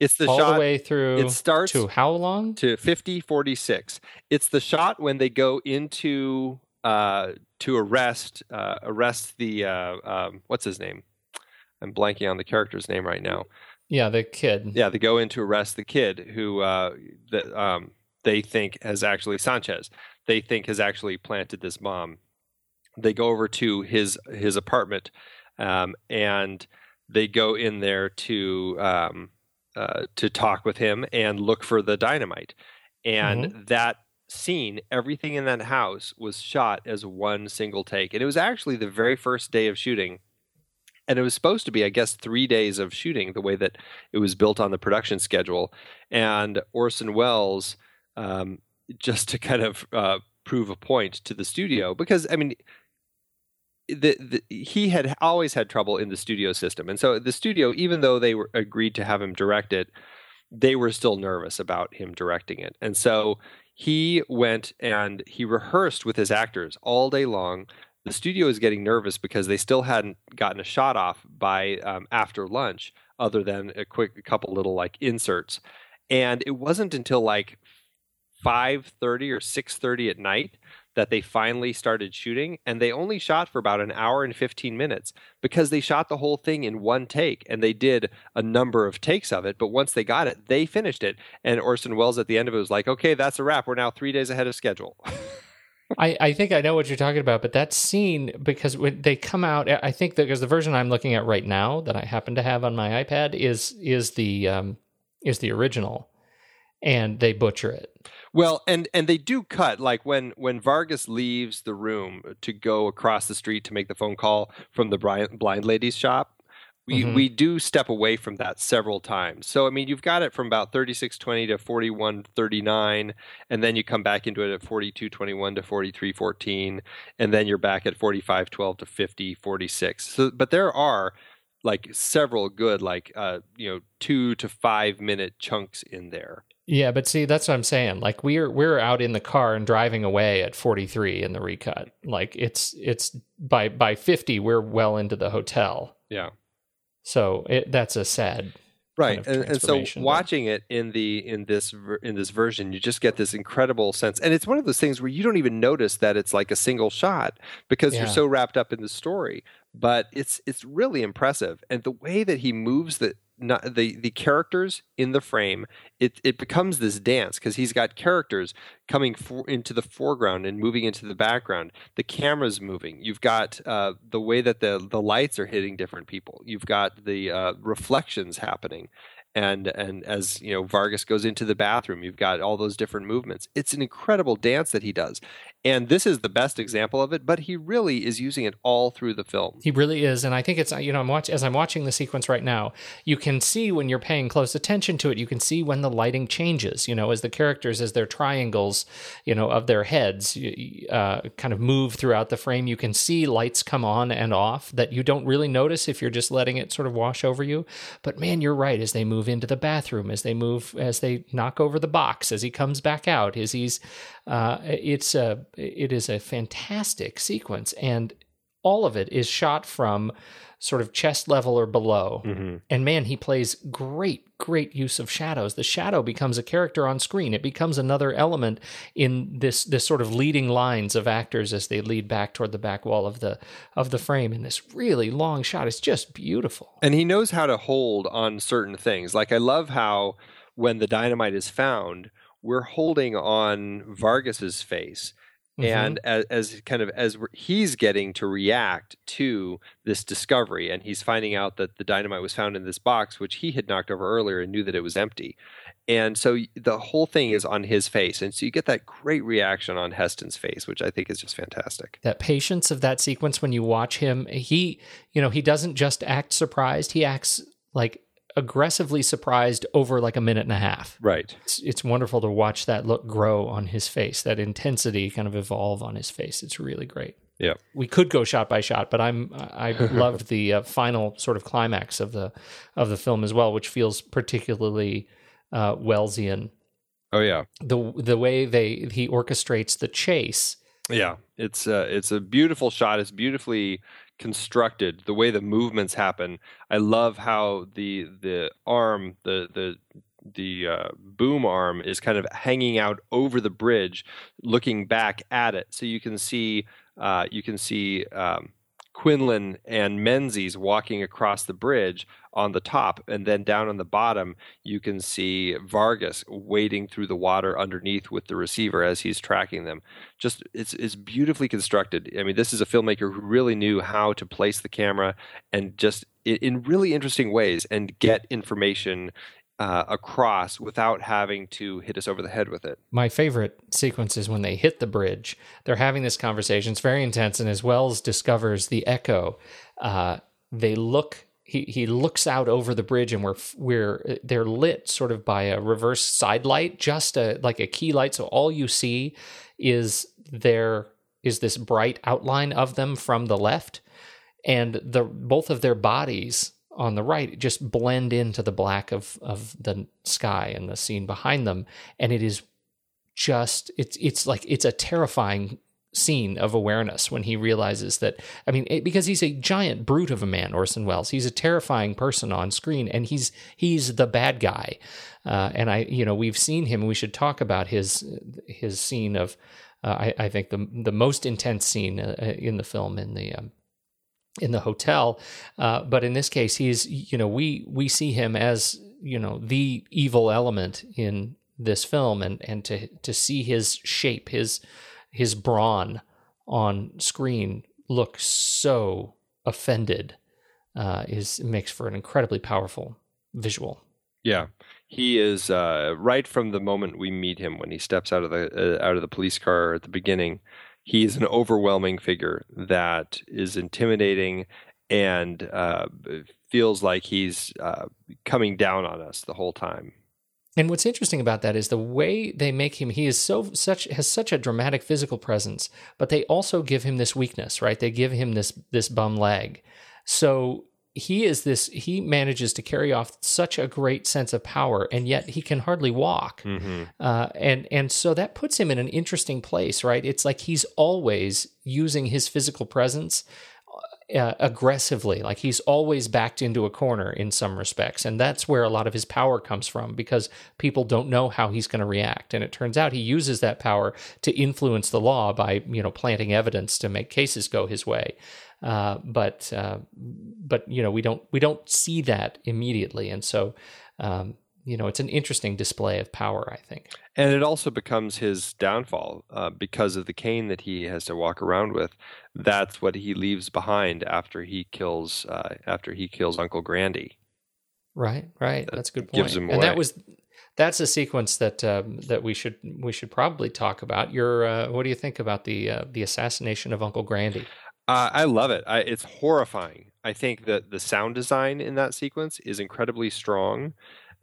it's the shot all shot the way through it starts to how long? to 50 46 it's the shot when they go into uh to arrest uh arrest the uh um what's his name i'm blanking on the character's name right now Yeah, the kid. yeah they go in to arrest the kid who uh the, um they think has actually sanchez they think has actually planted this bomb they go over to his his apartment um and they go in there to um uh, to talk with him and look for the dynamite. And that scene, everything in that house was shot as one single take. And it was actually the very first day of shooting. And it was supposed to be, I guess, three days of shooting, the way that it was built on the production schedule. And Orson Welles, um, just to kind of uh, prove a point to the studio, because, I mean, the, the, he had always had trouble in the studio system, and so the studio, even though they were agreed to have him direct it, they were still nervous about him directing it, and so he went and he rehearsed with his actors all day long. The studio is getting nervous because they still hadn't gotten a shot off by um, after lunch, other than a quick a couple little like inserts, and it wasn't until like five thirty or six thirty at night that they finally started shooting and they only shot for about an hour and 15 minutes because they shot the whole thing in one take and they did a number of takes of it but once they got it they finished it. And Orson Welles at the end of it was like okay that's a wrap. We're now 3 days ahead of schedule. I, I think I know what you're talking about, but that scene because when they come out, I think that because the version I'm looking at right now that I happen to have on my iPad is is the um, is the original, and they butcher it. Well, and and they do cut like when when Vargas leaves the room to go across the street to make the phone call from the blind, blind lady's shop. We, Mhm. we do step away from that several times. So I mean, you've got it from about thirty six twenty to forty one thirty nine, and then you come back into it at forty two twenty one to forty three fourteen, and then you're back at forty five twelve to fifty forty six. So, but there are like several good like uh you know two to five minute chunks in there. Yeah, but see, that's what I'm saying. Like we're we're out in the car and driving away at 43 in the recut. Like it's it's by by 50 we're well into the hotel. Yeah. So it, that's a sad right kind of and, and so but- watching it in the in this in this version you just get this incredible sense and it's one of those things where you don't even notice that it's like a single shot because you're so wrapped up in the story but it's it's really impressive and the way that he moves the not, the the characters in the frame it it becomes this dance because he's got characters coming for, into the foreground and moving into the background. The camera's moving. You've got uh, the way that the the lights are hitting different people. You've got the uh, reflections happening and and as you know Vargas goes into the bathroom you've got all those different movements it's an incredible dance that he does and this is the best example of it but he really is using it all through the film He really is, and I think it's you know I'm watch as I'm watching the sequence right now. You can see when you're paying close attention to it. You can see when the lighting changes. You know, as the characters, as their triangles, you know, of their heads, uh, kind of move throughout the frame. You can see lights come on and off that you don't really notice if you're just letting it sort of wash over you. But man, you're right. As they move into the bathroom, as they move, as they knock over the box, as he comes back out, as he's, uh, it's a, it is a fantastic sequence, and all of it is shot from sort of chest level or below. Mm-hmm. And man, he plays great, great use of shadows. The shadow becomes a character on screen. It becomes another element in this this sort of leading lines of actors as they lead back toward the back wall of the of the frame in this really long shot. It's just beautiful. and he knows how to hold on certain things like i love how when the dynamite is found we're holding on vargas's face Mm-hmm. and as, as kind of as he's getting to react to this discovery and he's finding out that the dynamite was found in this box which he had knocked over earlier and knew that it was empty. And so the whole thing is on his face. And so you get that great reaction on heston's face which i think is just fantastic. That patience of that sequence when you watch him he you know he doesn't just act surprised. He acts like aggressively surprised over like a minute and a half. Right. It's, it's wonderful to watch that look grow on his face, that intensity kind of evolve on his face. It's really great. Yeah. We could go shot by shot, but I'm I loved the uh, final sort of climax of the of the film as well, which feels particularly uh, Wellesian. Oh yeah. The the way they he orchestrates the chase. Yeah, it's uh, it's a beautiful shot. It's beautifully constructed. The way the movements happen. I love how the the arm the the the uh, boom arm is kind of hanging out over the bridge, looking back at it, so you can see uh, you can see um, Quinlan and Menzies walking across the bridge on the top, and then down on the bottom, you can see Vargas wading through the water underneath with the receiver as he's tracking them. Just it's it's beautifully constructed. I mean, this is a filmmaker who really knew how to place the camera and just in really interesting ways and get information uh, across without having to hit us over the head with it. My favorite sequence is when they hit the bridge. They're having this conversation. It's very intense, and as Welles discovers the echo, uh, they look. He, he looks out over the bridge, and we're we're they're lit sort of by a reverse side light, just a like a key light. So all you see is there is this bright outline of them from the left, and the both of their bodies on the right just blend into the black of of the sky and the scene behind them and it is just it's it's like it's a terrifying scene of awareness when he realizes that I mean it, because he's a giant brute of a man Orson Welles he's a terrifying person on screen and he's he's the bad guy uh, and I you know we've seen him we should talk about his his scene of uh, I, I, think the the most intense scene uh, in the film in the um, in the hotel. Uh, but in this case, he's you know we we see him as you know the evil element in this film, and and to to see his shape, his his brawn on screen look so offended uh, is makes for an incredibly powerful visual. Yeah, he is uh, right from the moment we meet him when he steps out of the uh, out of the police car at the beginning he's an overwhelming figure that is intimidating and uh, feels like he's uh, coming down on us the whole time. And what's interesting about that is the way they make him. He is so such has such a dramatic physical presence, but they also give him this weakness, right? They give him this this bum leg. So he is this he manages to carry off such a great sense of power and yet he can hardly walk mm-hmm. uh, and and so that puts him in an interesting place right it's like he's always using his physical presence uh, aggressively like he's always backed into a corner in some respects. And that's where a lot of his power comes from because people don't know how he's going to react. And it turns out he uses that power to influence the law by you know planting evidence to make cases go his way. Uh, but uh, but you know we don't we don't see that immediately, and so um, you know it's an interesting display of power, I think. And it also becomes his downfall uh, because of the cane that he has to walk around with. That's what he leaves behind after he kills uh, after he kills Uncle Grandi. Right, right. That That's a good point. Gives him away. And that was that's a sequence that um, that we should we should probably talk about. Your uh, what do you think about the uh, the assassination of Uncle Grandi? Uh, I love it. I, it's horrifying. I think that the sound design in that sequence is incredibly strong.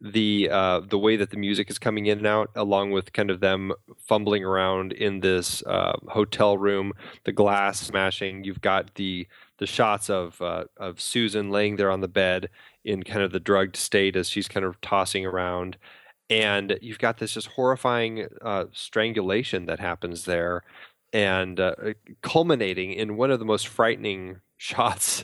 The uh, the way that the music is coming in and out, along with kind of them fumbling around in this uh, hotel room, the glass smashing. You've got the the shots of uh, of Susan laying there on the bed in kind of the drugged state as she's kind of tossing around, and you've got this just horrifying uh, strangulation that happens there and uh, culminating in one of the most frightening shots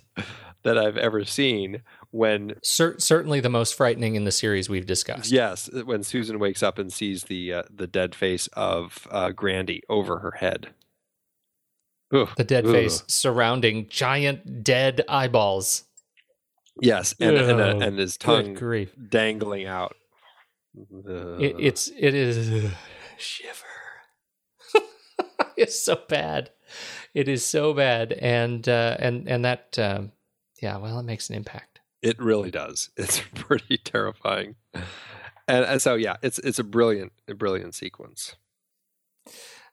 that I've ever seen when Cer- certainly the most frightening in the series we've discussed. Yes, when Susan wakes up and sees the uh, the dead face of uh, Grandi over her head. Ugh. The dead Ugh. face surrounding giant dead eyeballs. Yes, and and, uh, and his tongue dangling out. It, it's it is shiver. it's so bad. It is so bad, and uh, and and that uh, yeah, well, it makes an impact. It really does. It's pretty terrifying, and, and so yeah, it's it's a brilliant a brilliant sequence.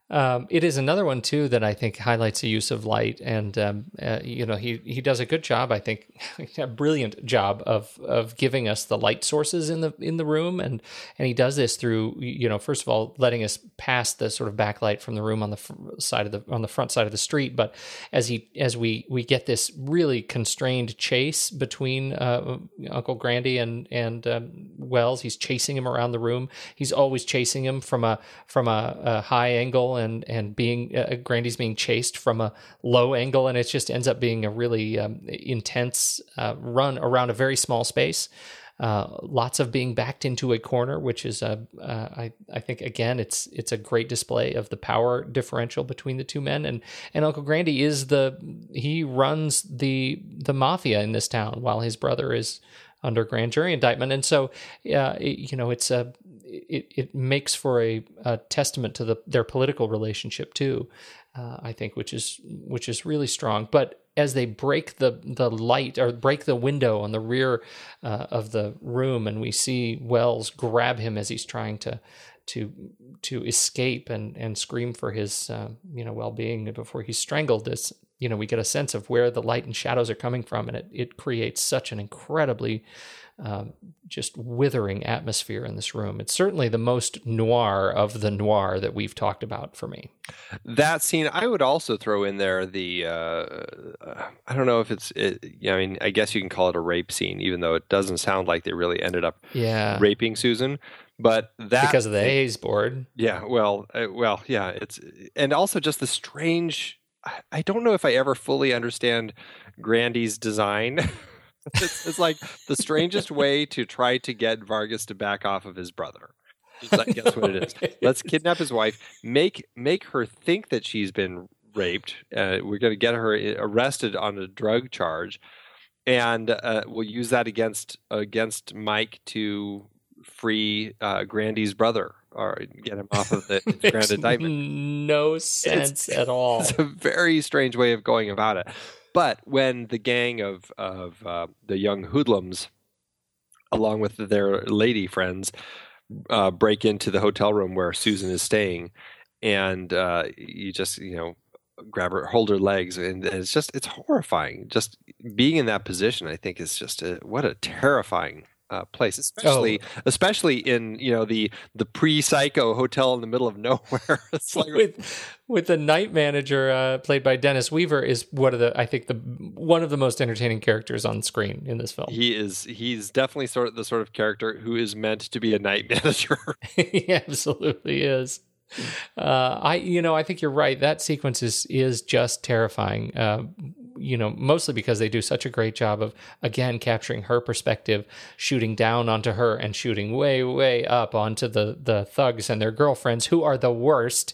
Um, it is another one too that I think highlights the use of light, and um, uh, you know he he does a good job. I think a brilliant job of of giving us the light sources in the in the room, and and he does this through you know first of all letting us pass the sort of backlight from the room on the side of the on the front side of the street, but as he as we we get this really constrained chase between uh, Uncle Grandi and and um, Welles, he's chasing him around the room. He's always chasing him from a from a, a high angle and and being uh, Grandi's being chased from a low angle, and it just ends up being a really um, intense uh, run around a very small space. Uh, lots of being backed into a corner, which is a uh, I I think again it's it's a great display of the power differential between the two men, and and Uncle Grandi is the he runs the the mafia in this town while his brother is under grand jury indictment, and so uh, you know it's a it, it makes for a, a testament to the their political relationship too. Uh, I think, which is which is really strong. But as they break the the light or break the window on the rear uh, of the room, and we see Welles grab him as he's trying to to to escape and and scream for his uh, you know well being before he's strangled. This you know we get a sense of where the light and shadows are coming from, and it it creates such an incredibly um, just withering atmosphere in this room. It's certainly the most noir of the noir that we've talked about for me. That scene, I would also throw in there the uh, I don't know if it's it, I mean I guess you can call it a rape scene, even though it doesn't sound like they really ended up yeah. raping Susan. But that because of the Hays board, yeah. Well, uh, well, yeah. It's and also just the strange. I don't know if I ever fully understand Grandi's design. it's, it's, like the strangest way to try to get Vargas to back off of his brother. Like, guess what it is? Let's kidnap his wife, make make her think that she's been raped. Uh, we're going to get her arrested on a drug charge, and uh, we'll use that against against Mike to free uh, Grandi's brother or get him off of the grand indictment. No sense it's, at all. It's a very strange way of going about it. But when the gang of of uh, the young hoodlums, along with their lady friends, uh, break into the hotel room where Susan is staying, and uh, you just you know grab her, hold her legs, and, and, it's just it's horrifying. Just being in that position, I think, is just a, what a terrifying uh, place, especially oh. especially in you know the the pre psycho hotel in the middle of nowhere. it's like with with the night manager uh, played by Dennis Weaver is one of the I think the one of the most entertaining characters on screen in this film. He is he's definitely sort of the sort of character who is meant to be a night manager. he absolutely is. Uh, I you know I think you're right. That sequence is is just terrifying. You know, mostly because they do such a great job of again capturing her perspective, shooting down onto her and shooting way, way up onto the the thugs and their girlfriends who are the worst.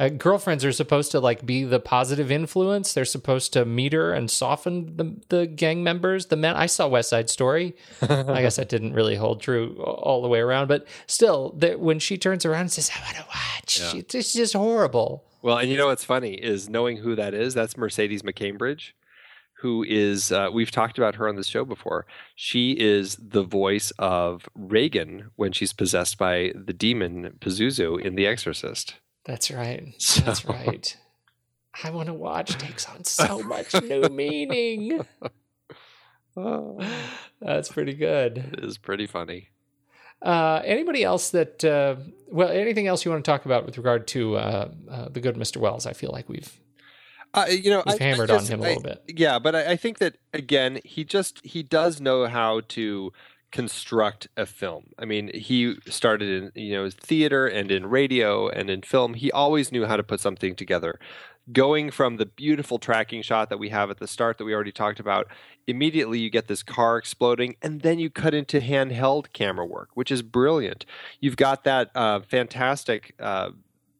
Uh, girlfriends are supposed to like be the positive influence. They're supposed to meter and soften the the gang members, the men. I saw West Side Story. I guess that didn't really hold true all the way around, but still, that when she turns around and says, "I want to watch," yeah. it's just horrible. Well, and you know what's funny is knowing who that is. That's Mercedes McCambridge who is uh, we've talked about her on this show before. She is the voice of Regan when she's possessed by the demon Pazuzu in The Exorcist. That's right. So. That's right. I want to watch takes on so much new meaning. That's pretty good. It is pretty funny. Uh, anybody else that, uh, well, anything else you want to talk about with regard to uh, uh the good Mr. Welles? I feel like we've uh, you know, We've I, hammered I just, on him a little bit. Yeah, but I, I, think that again, he just he does know how to construct a film. I mean, he started in you know theater and in radio and in film. He always knew how to put something together. Going from the beautiful tracking shot that we have at the start that we already talked about, immediately you get this car exploding, and then you cut into handheld camera work, which is brilliant. You've got that uh, fantastic uh,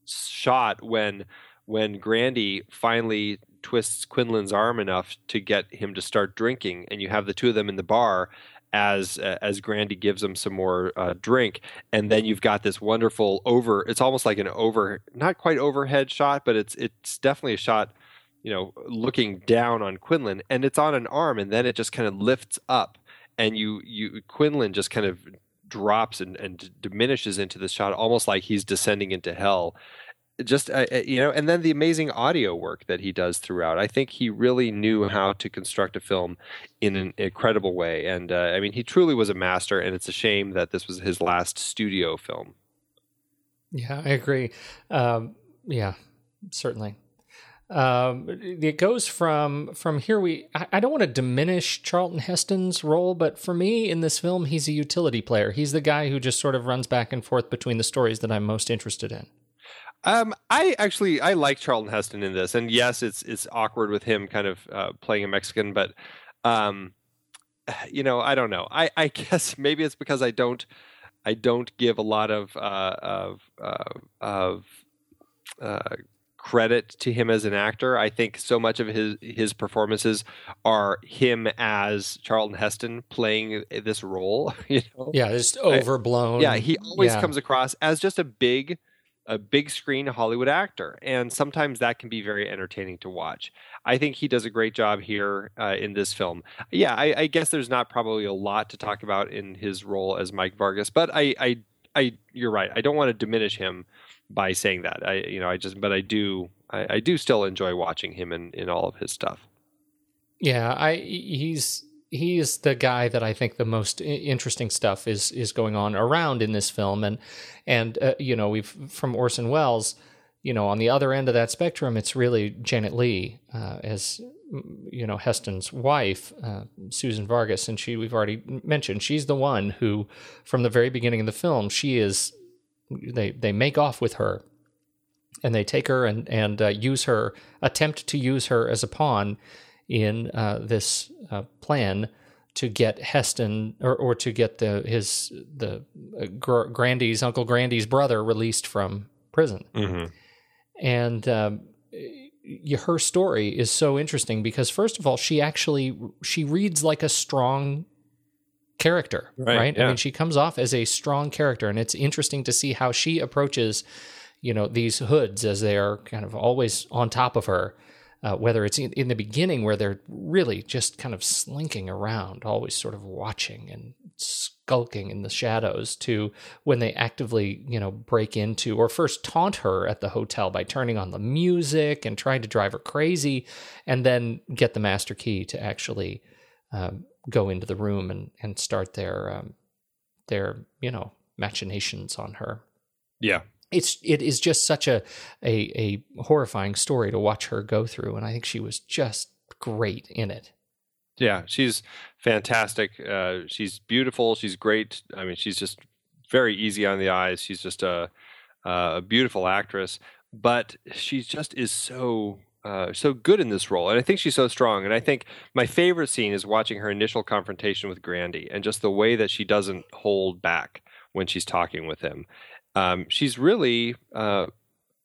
shot when when Grandi finally twists Quinlan's arm enough to get him to start drinking, and you have the two of them in the bar as uh, as Grandi gives him some more uh, drink, and then you've got this wonderful over. It's almost like an over, not quite overhead shot, but it's it's definitely a shot, you know, looking down on Quinlan, and it's on an arm, and then it just kind of lifts up, and you you Quinlan just kind of drops and, and diminishes into the shot, almost like he's descending into hell just uh, uh, you know, and then the amazing audio work that he does throughout. I think he really knew how to construct a film in an incredible way, and uh, I mean, he truly was a master. And it's a shame that this was his last studio film. Yeah, I agree. Um, yeah, certainly. Um, it goes from from here. We I, I don't want to diminish Charlton Heston's role, but for me in this film, he's a utility player. He's the guy who just sort of runs back and forth between the stories that I'm most interested in. Um, I actually I like Charlton Heston in this, and yes, it's it's awkward with him kind of uh, playing a Mexican, but um, you know, I don't know. I I guess maybe it's because I don't I don't give a lot of uh, of uh, of uh, credit to him as an actor. I think so much of his his performances are him as Charlton Heston playing this role. You know, yeah, just overblown. I, yeah, he always yeah. comes across as just a big a big screen Hollywood actor, and sometimes that can be very entertaining to watch. I think he does a great job here uh, in this film. Yeah, I, I, guess there's not probably a lot to talk about in his role as Mike Vargas, but I, I, I you're right. I don't want to diminish him by saying that. I, you know, I just, but I do, I, I do still enjoy watching him in in all of his stuff. Yeah, I he's he is the guy that I think the most interesting stuff is is going on around in this film, and and uh, you know we've from Orson Welles, you know on the other end of that spectrum, it's really Janet Leigh uh, as you know Heston's wife, uh, Susan Vargas, and she we've already mentioned she's the one who from the very beginning of the film she is they they make off with her. And they take her and and uh, use her attempt to use her as a pawn in uh, this uh, plan to get Heston or, or to get the his the uh, Grandi's Uncle Grandi's brother released from prison, mm-hmm. and um, her story is so interesting because first of all, she actually she reads like a strong character, right? right? Yeah. I mean, she comes off as a strong character, and it's interesting to see how she approaches, you know, these hoods as they are kind of always on top of her uh, whether it's in, in, the beginning where they're really just kind of slinking around, always sort of watching and skulking in the shadows, to when they actively, you know, break into or first taunt her at the hotel by turning on the music and trying to drive her crazy, and then get the master key to actually um, go into the room and and start their um, their you know machinations on her. Yeah, it's it is just such a, a a horrifying story to watch her go through, and I think she was just great in it. Yeah, she's fantastic. Uh, she's beautiful. She's great. I mean, she's just very easy on the eyes. She's just a a beautiful actress, but she just is so uh, so good in this role, and I think she's so strong. And I think my favorite scene is watching her initial confrontation with Grandi, and just the way that she doesn't hold back when she's talking with him um, she's really uh,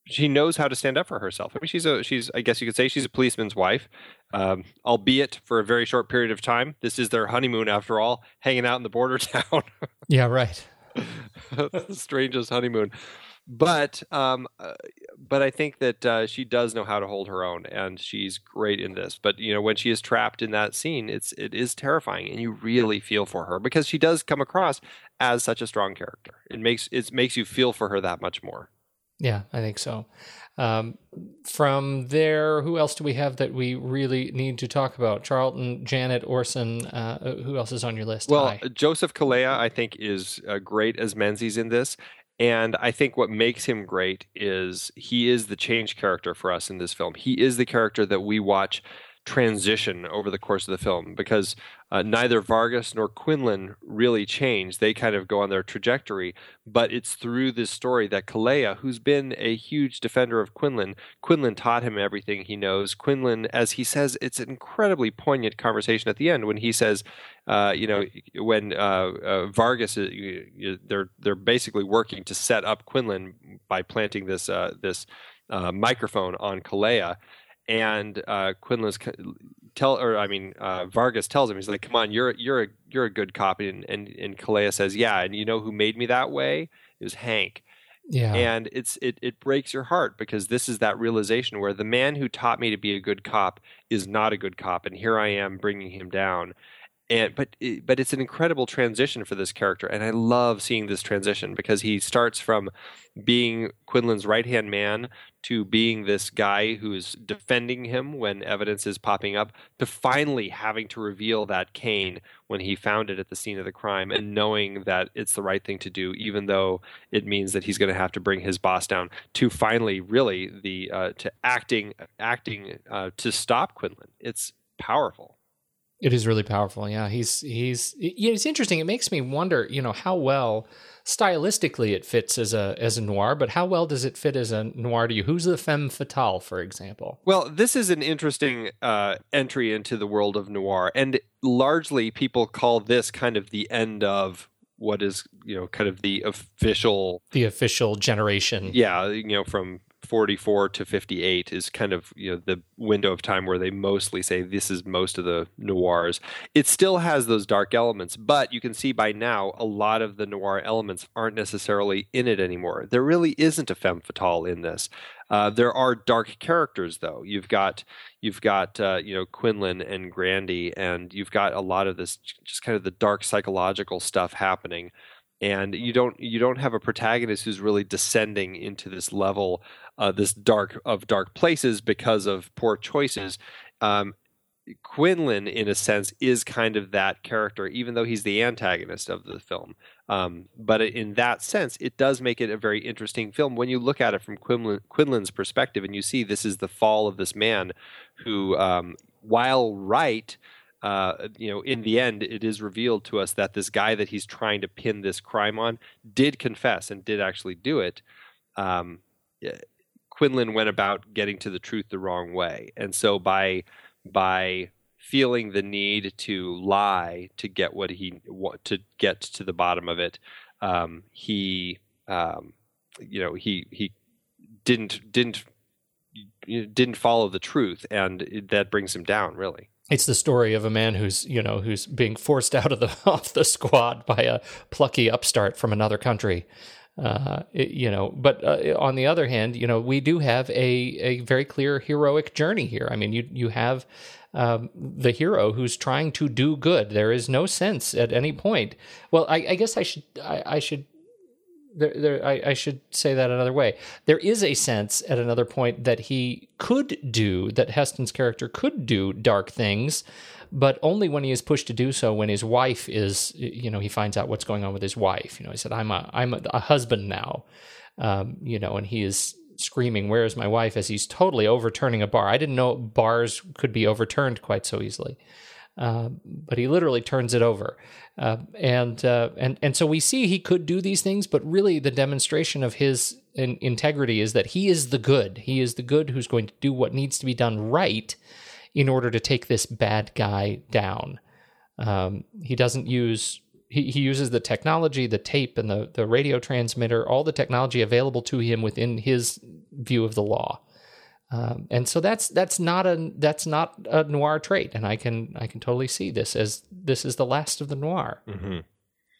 she knows how to stand up for herself. I mean, she's a she's I guess you could say she's a policeman's wife, um, albeit for a very short period of time. This is their honeymoon after all, hanging out in the border town. yeah, right. the strangest honeymoon but um, uh, but I think that uh, she does know how to hold her own, and she's great in this. But you know, when she is trapped in that scene, it's it is terrifying, and you really feel for her because she does come across as such a strong character. It makes it makes you feel for her that much more. Yeah, I think so. Um, from there, who else do we have that we really need to talk about? Charlton, Janet, Orson. Uh, who else is on your list? Well, Hi. Joseph Calleia, I think, is uh, great as Menzies in this. And I think what makes him great is he is the change character for us in this film. He is the character that we watch transition over the course of the film because uh, neither Vargas nor Quinlan really change. They kind of go on their trajectory, but it's through this story that Calleia, who's been a huge defender of Quinlan, Quinlan taught him everything he knows. Quinlan, as he says, it's an incredibly poignant conversation at the end when he says, uh, you know, when uh, uh Vargas, is, they're they're basically working to set up Quinlan by planting this uh, this uh, microphone on Calleia and uh, Quinlan's tell, or I mean, uh, Vargas tells him, he's like, "Come on, you're you're a you're a good cop," and and and Calleia says, "Yeah, and you know who made me that way? It was Hank." Yeah, and it's it it breaks your heart because this is that realization where the man who taught me to be a good cop is not a good cop, and here I am bringing him down. And but but it's an incredible transition for this character and i love seeing this transition because he starts from being quinlan's right hand man to being this guy who's defending him when evidence is popping up to finally having to reveal that cane when he found it at the scene of the crime and knowing that it's the right thing to do even though it means that he's going to have to bring his boss down to finally really the uh, to acting acting uh, to stop quinlan. It's powerful it is really powerful. Yeah, he's he's it's interesting. It makes me wonder, you know, how well stylistically it fits as a as a noir, but how well does it fit as a noir to you? Who's the femme fatale, for example? Well, this is an interesting uh, entry into the world of noir, and largely people call this kind of the end of what is you know kind of the official the official generation. Yeah, you know from 44 to 58 is kind of you know the window of time where they mostly say this is most of the noirs. It still has those dark elements but you can see by now a lot of the noir elements aren't necessarily in it anymore. There really isn't a femme fatale in this. Uh, there are dark characters though. You've got you've got uh, you know quinlan and grandi and you've got a lot of this just kind of the dark psychological stuff happening and you don't you don't have a protagonist who's really descending into this level uh, this dark of dark places because of poor choices. Um, Quinlan, in a sense, is kind of that character, even though he's the antagonist of the film. Um, but in that sense, it does make it a very interesting film when you look at it from Quinlan, Quinlan's perspective and you see this is the fall of this man who, um, while right, uh, you know, in the end, it is revealed to us that this guy that he's trying to pin this crime on did confess and did actually do it. Um, Quinlan went about getting to the truth the wrong way, and so by by feeling the need to lie to get what he to get to the bottom of it, um, he um, you know he he didn't didn't didn't follow the truth, and that brings him down really it's the story of a man who's you know who's being forced out of the off the squad by a plucky upstart from another country uh, it, you know, but uh, on the other hand, you know, we do have a, a very clear heroic journey here. I mean, you you have um, the hero who's trying to do good. There is no sense at any point. Well, I, I guess I should I, I should there, there I, I, should say that another way. There is a sense at another point that he could do that Heston's character could do dark things, but only when he is pushed to do so when his wife is you know he finds out what's going on with his wife. You know he said i'm a i'm a, a husband now. Um, you know and he is screaming where is my wife? as he's totally overturning a bar. I didn't know bars could be overturned quite so easily uh, but he literally turns it over, uh, and uh, and and so we see he could do these things, but really the demonstration of his in- integrity is that he is the good. He is the good who's going to do what needs to be done right, in order to take this bad guy down. Um, he doesn't use he, he uses the technology, the tape and the, the radio transmitter, all the technology available to him within his view of the law. Um, and so that's that's not a that's not a noir trait, and I can I can totally see this as this is the last of the noir. Mm-hmm.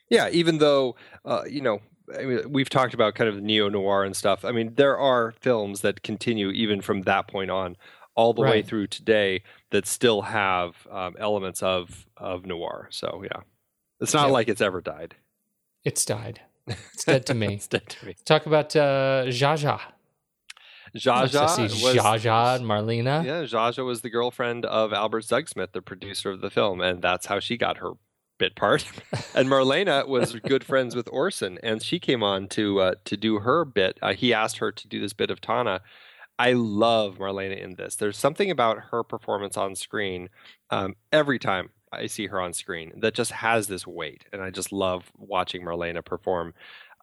Yeah, even though uh, you know I mean, we've talked about kind of neo noir and stuff. I mean, there are films that continue even from that point on all the right. way through today that still have um, elements of of noir. So yeah, it's not like it's ever died. It's died. It's dead to me. it's dead to me. Talk about uh, Zsa Zsa. Zsa was and Marlene. Yeah, Zsa was the girlfriend of Albert Zugsmith, the producer of the film, and that's how she got her bit part. and Marlene was good friends with Orson, and she came on to uh, to do her bit. Uh, he asked her to do this bit of Tana, I love Marlene in this. There's something about her performance on screen um, every time I see her on screen that just has this weight, and I just love watching Marlena perform.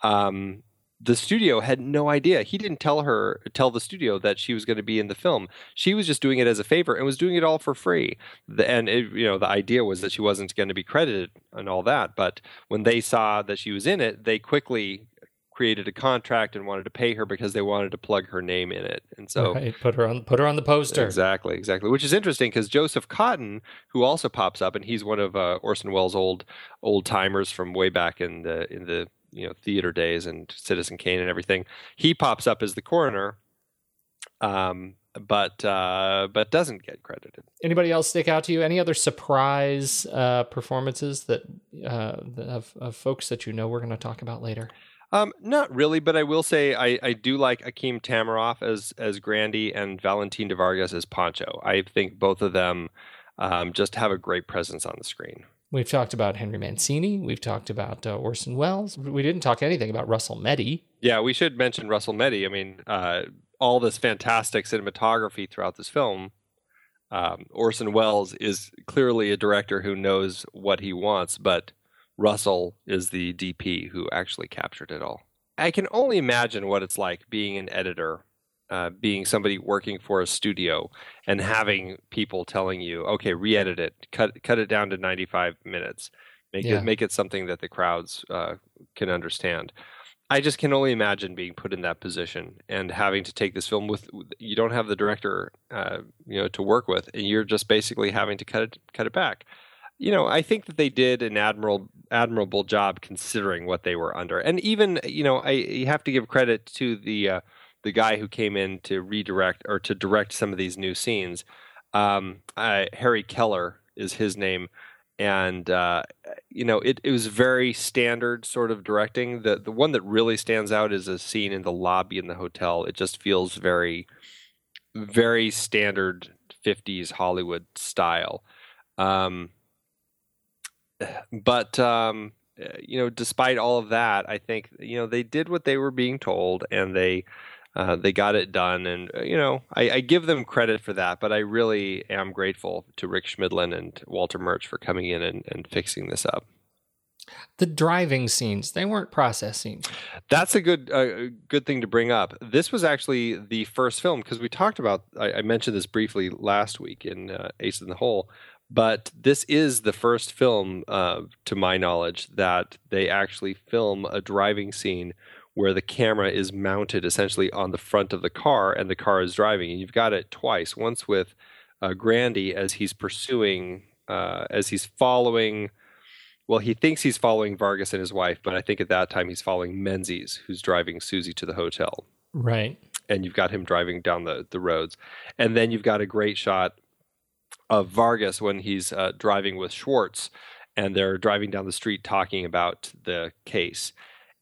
Um, the studio had no idea. He didn't tell her, tell the studio that she was going to be in the film. She was just doing it as a favor and was doing it all for free. And it, you know, the idea was that she wasn't going to be credited and all that. But when they saw that she was in it, they quickly created a contract and wanted to pay her because they wanted to plug her name in it. And so right. put her on put her on the poster. Exactly, exactly. Which is interesting because Joseph Cotten, who also pops up, and he's one of uh, Orson Welles' old old timers from way back in the in the you know theater days and Citizen Kane and everything. He pops up as the coroner. Um, but uh, but doesn't get credited. Anybody else stick out to you? Any other surprise uh, performances that uh, of, of folks that you know we're going to talk about later? Um, not really, but I will say I, I do like Akim Tamiroff as as Grandi and Valentin de Vargas as Pancho. I think both of them um, just have a great presence on the screen. We've talked about Henry Mancini. We've talked about uh, Orson Welles. We didn't talk anything about Russell Metty. Yeah, we should mention Russell Metty. I mean, uh, all this fantastic cinematography throughout this film. Um, Orson Welles is clearly a director who knows what he wants, but Russell is the DP who actually captured it all. I can only imagine what it's like being an editor, uh, being somebody working for a studio, and having people telling you, "Okay, re-edit it, cut cut it down to ninety five minutes, make Yeah. it make it something that the crowds uh, can understand." I just can only imagine being put in that position and having to take this film with you don't have the director, uh, you know, to work with, and you're just basically having to cut it cut it back. You know, I think that they did an admirable admirable job considering what they were under, and even you know, I you have to give credit to the uh, the guy who came in to redirect or to direct some of these new scenes. Um, uh, Harry Keller is his name, and uh, you know, it, it was very standard sort of directing. The the one that really stands out is a scene in the lobby in the hotel. It just feels very, very standard '50s Hollywood style. Um, but um, you know, despite all of that, I think you know they did what they were being told, and they uh, they got it done. And uh, you know, I, I give them credit for that. But I really am grateful to Rick Schmidlin and Walter Murch for coming in and, and fixing this up. The driving scenes, they weren't process scenes. That's a good uh, good thing to bring up. This was actually the first film because we talked about. I, I mentioned this briefly last week in uh, Ace in the Hole, but this is the first film, uh, to my knowledge, that they actually film a driving scene where the camera is mounted essentially on the front of the car and the car is driving. And you've got it twice. Once with uh, Grandi as he's pursuing, uh, as he's following. Well, he thinks he's following Vargas and his wife, but I think at that time he's following Menzies, who's driving Susie to the hotel. Right. And you've got him driving down the, the roads. And then you've got a great shot of Vargas when he's uh, driving with Schwartz and they're driving down the street talking about the case.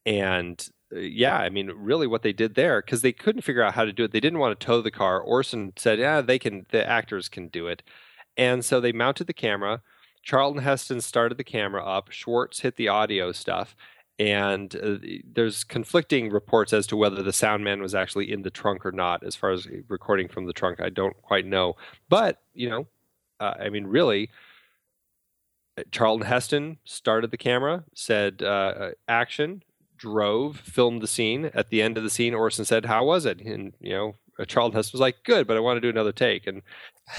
And yeah, I mean, really what they did there, because they couldn't figure out how to do it. They didn't want to tow the car. Orson said, yeah, they can, the actors can do it. And so they mounted the camera. Charlton Heston started the camera up. Schwartz hit the audio stuff. And uh, there's conflicting reports as to whether the sound man was actually in the trunk or not. As far as recording from the trunk, I don't quite know. But, you know, uh, I mean, really, Charlton Heston started the camera, said uh, action, drove, filmed the scene. At the end of the scene, Orson said, "How was it?" And you know, Charlton Heston was like, "Good, but I want to do another take." And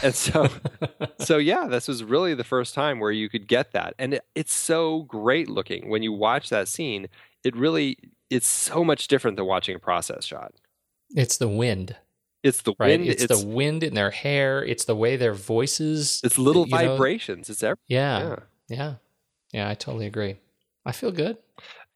and so so yeah, this was really the first time where you could get that, and it, it's so great looking when you watch that scene. It really it's so much different than watching a process shot. It's the wind. It's the right? wind. It's, It's, the wind in their hair. It's the way their voices. it's little you know- vibrations. It's everything. yeah, Yeah. yeah, yeah. I totally agree. I feel good.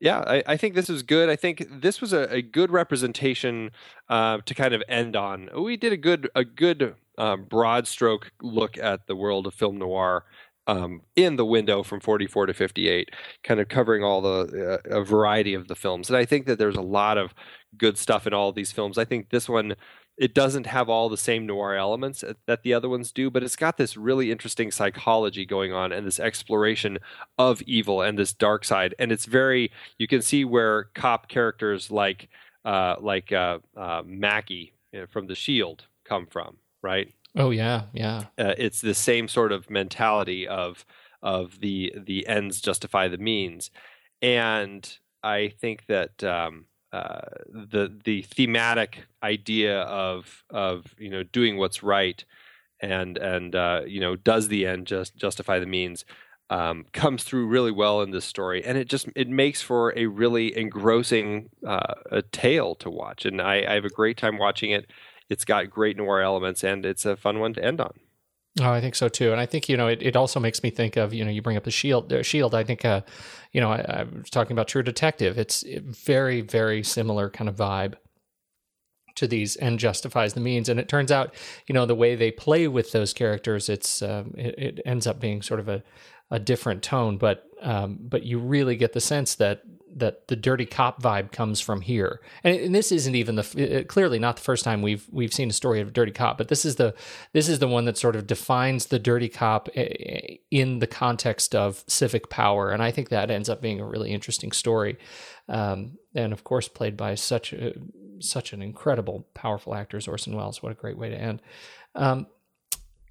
Yeah, I, I think this is good. I think this was a, a good representation uh, to kind of end on. We did a good a good uh, broad stroke look at the world of film noir um, in the window from 44 to 58, kind of covering all the uh, a variety of the films. And I think that there's a lot of good stuff in all of these films. I think this one it doesn't have all the same noir elements that the other ones do, but it's got this really interesting psychology going on and this exploration of evil and this dark side. And it's very you can see where cop characters like uh, like uh, uh, Mackey you know, from The Shield come from, right? Oh yeah, yeah. uh, it's the same sort of mentality of of the the ends justify the means, and I think that um, uh, the the thematic idea of of you know doing what's right and and uh, you know does the end just justify the means um, comes through really well in this story, and it just it makes for a really engrossing uh, a tale to watch, and I, I have a great time watching it. It's got great noir elements, and it's a fun one to end on. Oh, I think so too, and I think you know it, it also makes me think of you know you bring up the Shield. Uh, Shield, I think uh, you know I, I was talking about True Detective. It's very very similar kind of vibe to these and justifies the means. And it turns out, you know, the way they play with those characters, it's um, it, it, ends up being sort of a, a different tone. But um, but you really get the sense that that the dirty cop vibe comes from here. And, and this isn't even the clearly not the first time we've we've seen a story of a dirty cop, but this is the this is the one that sort of defines the dirty cop eh, in the context of civic power. And I think that ends up being a really interesting story. Um, and of course, played by such a, such an incredible, powerful actor as Orson Welles. What a great way to end. Um,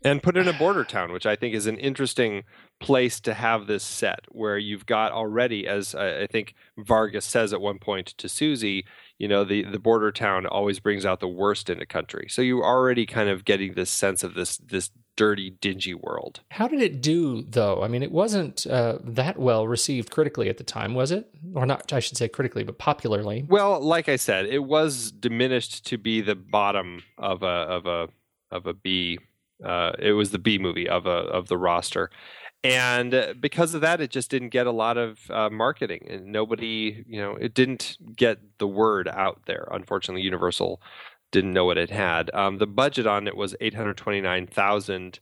and put in a border town, which I think is an interesting place to have this set, where you've got already, as I think Vargas says at one point to Susie, you know, the the border town always brings out the worst in a country. So you are already kind of getting this sense of this this dirty, dingy world. How did it do, though? I mean, it wasn't uh, that well received critically at the time, was it? Or not, I should say critically, but popularly. Well, like I said, it was diminished to be the bottom of a of a of a B. Uh, it was the B movie of a of the roster, and because of that, it just didn't get a lot of uh, marketing, and nobody, you know, it didn't get the word out there. Unfortunately, Universal didn't know what it had. Um, the budget on it was eight hundred twenty nine thousand.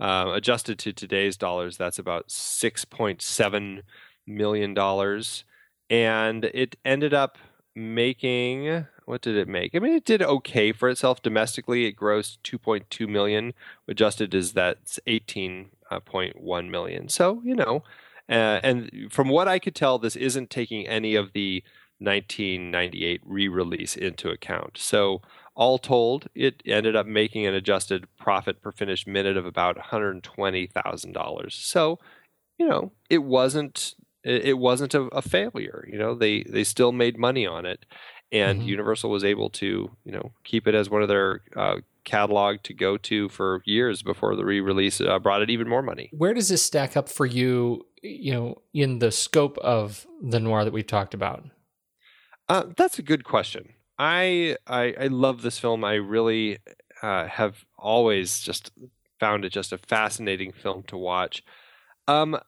Uh, adjusted to today's dollars, that's about six point seven million dollars, and it ended up making what did it make? I mean, it did okay for itself domestically. It grossed two point two million. Adjusted is that's eighteen point one million. So you know, uh, and from what I could tell, this isn't taking any of the 1998 re-release into account. So all told, it ended up making an adjusted profit per finished minute of about $120,000. So, you know, it wasn't it wasn't a, a, failure. You know, they they still made money on it, and mm-hmm. Universal was able to you know keep it as one of their uh, catalog to go to for years before the re-release uh, brought it even more money. Where does this stack up for you? You know, in the scope of the noir that we've talked about. Uh, that's a good question. I, I, I love this film. I really uh, have always just found it just a fascinating film to watch. Um,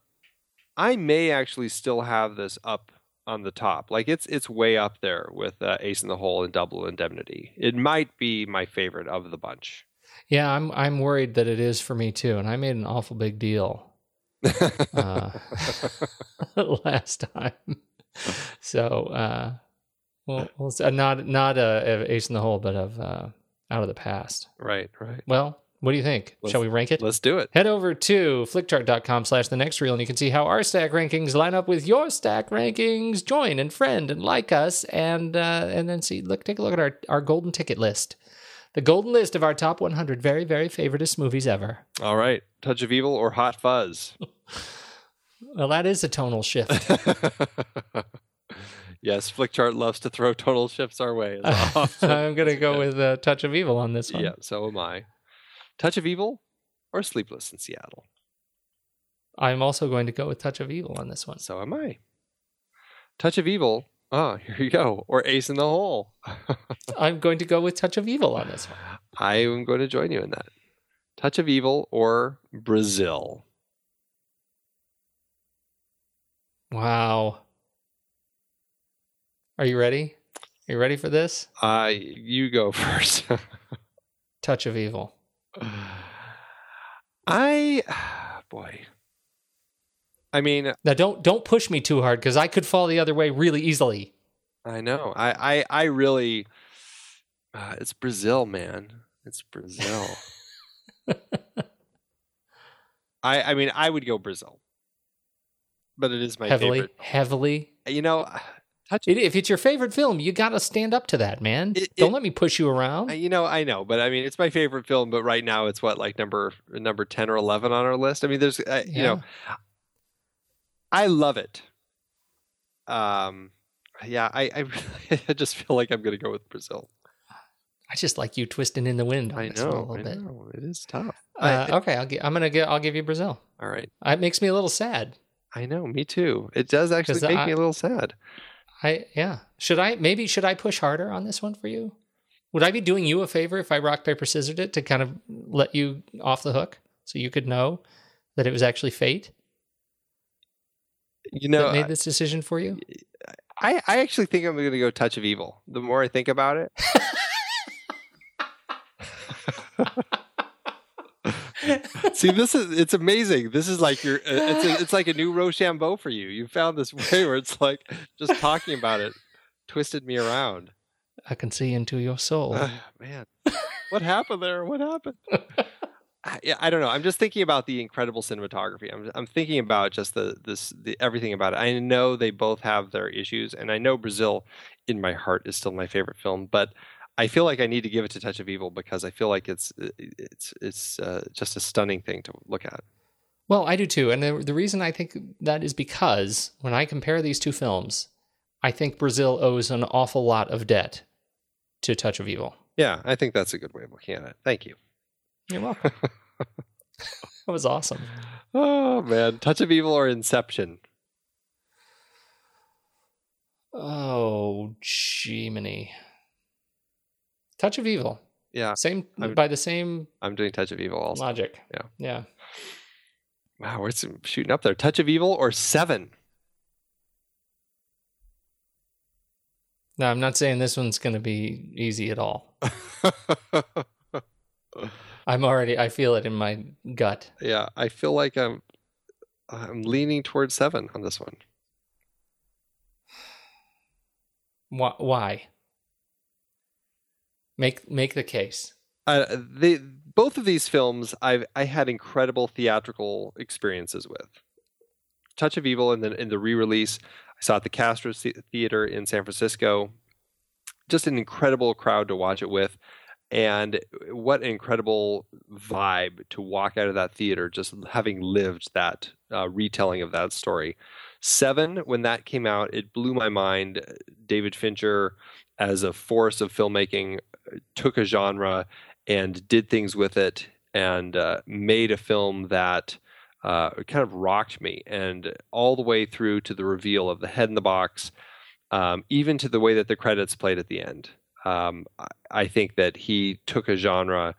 I may actually still have this up on the top. Like it's it's way up there with uh, Ace in the Hole and Double Indemnity. It might be my favorite of the bunch. Yeah, I'm I'm worried that it is for me too, and I made an awful big deal uh, last time. So uh, well, well not not uh, Ace in the Hole, but of uh, Out of the Past. Right, right. Well, what do you think? Let's, Shall we rank it? Let's do it. Head over to flickchart.com slash the next reel and you can see how our stack rankings line up with your stack rankings. Join and friend and like us and uh, and then see look take a look at our, our golden ticket list. The golden list of our top 100 very, very favoriteest movies ever. All right. Touch of Evil or Hot Fuzz? well, that is a tonal shift. Yes, Flickchart loves to throw tonal shifts our way. I'm going to go with uh, Touch of Evil on this one. Yeah, so am I. Touch of Evil or Sleepless in Seattle? I'm also going to go with Touch of Evil on this one. So am I. Touch of Evil. Oh, here you go. Or Ace in the Hole. I'm going to go with Touch of Evil on this one. I am going to join you in that. Touch of Evil or Brazil. Wow. Are you ready? Are you ready for this? Uh, you go first. Touch of Evil. I, boy. I mean, now don't don't push me too hard because I could fall the other way really easily. I know. I I, I really. Uh, it's Brazil, man. It's Brazil. I I mean, I would go Brazil, but it is my heavily, favorite. Heavily, you know, Touch it, if it's your favorite film, you got to stand up to that, man. It, Don't it, let me push you around. You know, I know, but I mean, it's my favorite film. But right now, it's what like number number ten or eleven on our list. I mean, there's uh, you know, I love it. Um, yeah, I I, I just feel like I'm going to go with Brazil. I just like you twisting in the wind. I know, a little I bit. know. It is tough. Uh, I, okay, I'll gi- I'm gonna get. I'll give you Brazil. All right. It makes me a little sad. I know. Me too. It does actually make I, me a little sad. I yeah. Should I maybe should I push harder on this one for you? Would I be doing you a favor if I rock paper scissored it to kind of let you off the hook so you could know that it was actually fate? You know, that made this decision for you. I I actually think I'm going to go touch of evil. The more I think about it. See, this is it's amazing. This is like your it's a, it's like a new Rochambeau for you. You found this way where it's like just talking about it twisted me around. I can see into your soul. Uh, man, what happened there? What happened? I, yeah, I don't know. I'm just thinking about the incredible cinematography. I'm I'm thinking about just the this the everything about it. I know they both have their issues, and I know Brazil, in my heart, is still my favorite film. But I feel like I need to give it to Touch of Evil because I feel like it's it's it's uh, just a stunning thing to look at. Well, I do too, and the, the reason I think that is because when I compare these two films, I think Brazil owes an awful lot of debt to Touch of Evil. Yeah, I think that's a good way of looking at it. Thank you. You're welcome. that was awesome. Oh man, Touch of Evil or Inception? Oh, Jiminy. Touch of Evil. Yeah. Same I'm- by the same I'm doing Touch of Evil also. logic. Yeah. Yeah. Wow, we're shooting up there. Touch of Evil or Seven? No, I'm not saying this one's going to be easy at all. I'm already I feel it in my gut. Yeah, I feel like I'm I'm leaning towards Seven on this one. Why? Make make the case. Uh, both of these films I've I had incredible theatrical experiences with. Touch of Evil and then in the re-release, I saw at the Castro Theater in San Francisco. Just an incredible crowd to watch it with, and what an incredible vibe to walk out of that theater just having lived that uh, retelling of that story. Seven, when that came out, it blew my mind. David Fincher, as a force of filmmaking, took a genre and did things with it and uh, made a film that uh, kind of rocked me and all the way through to the reveal of the head in the box um, even to the way that the credits played at the end um, I, think that he took a genre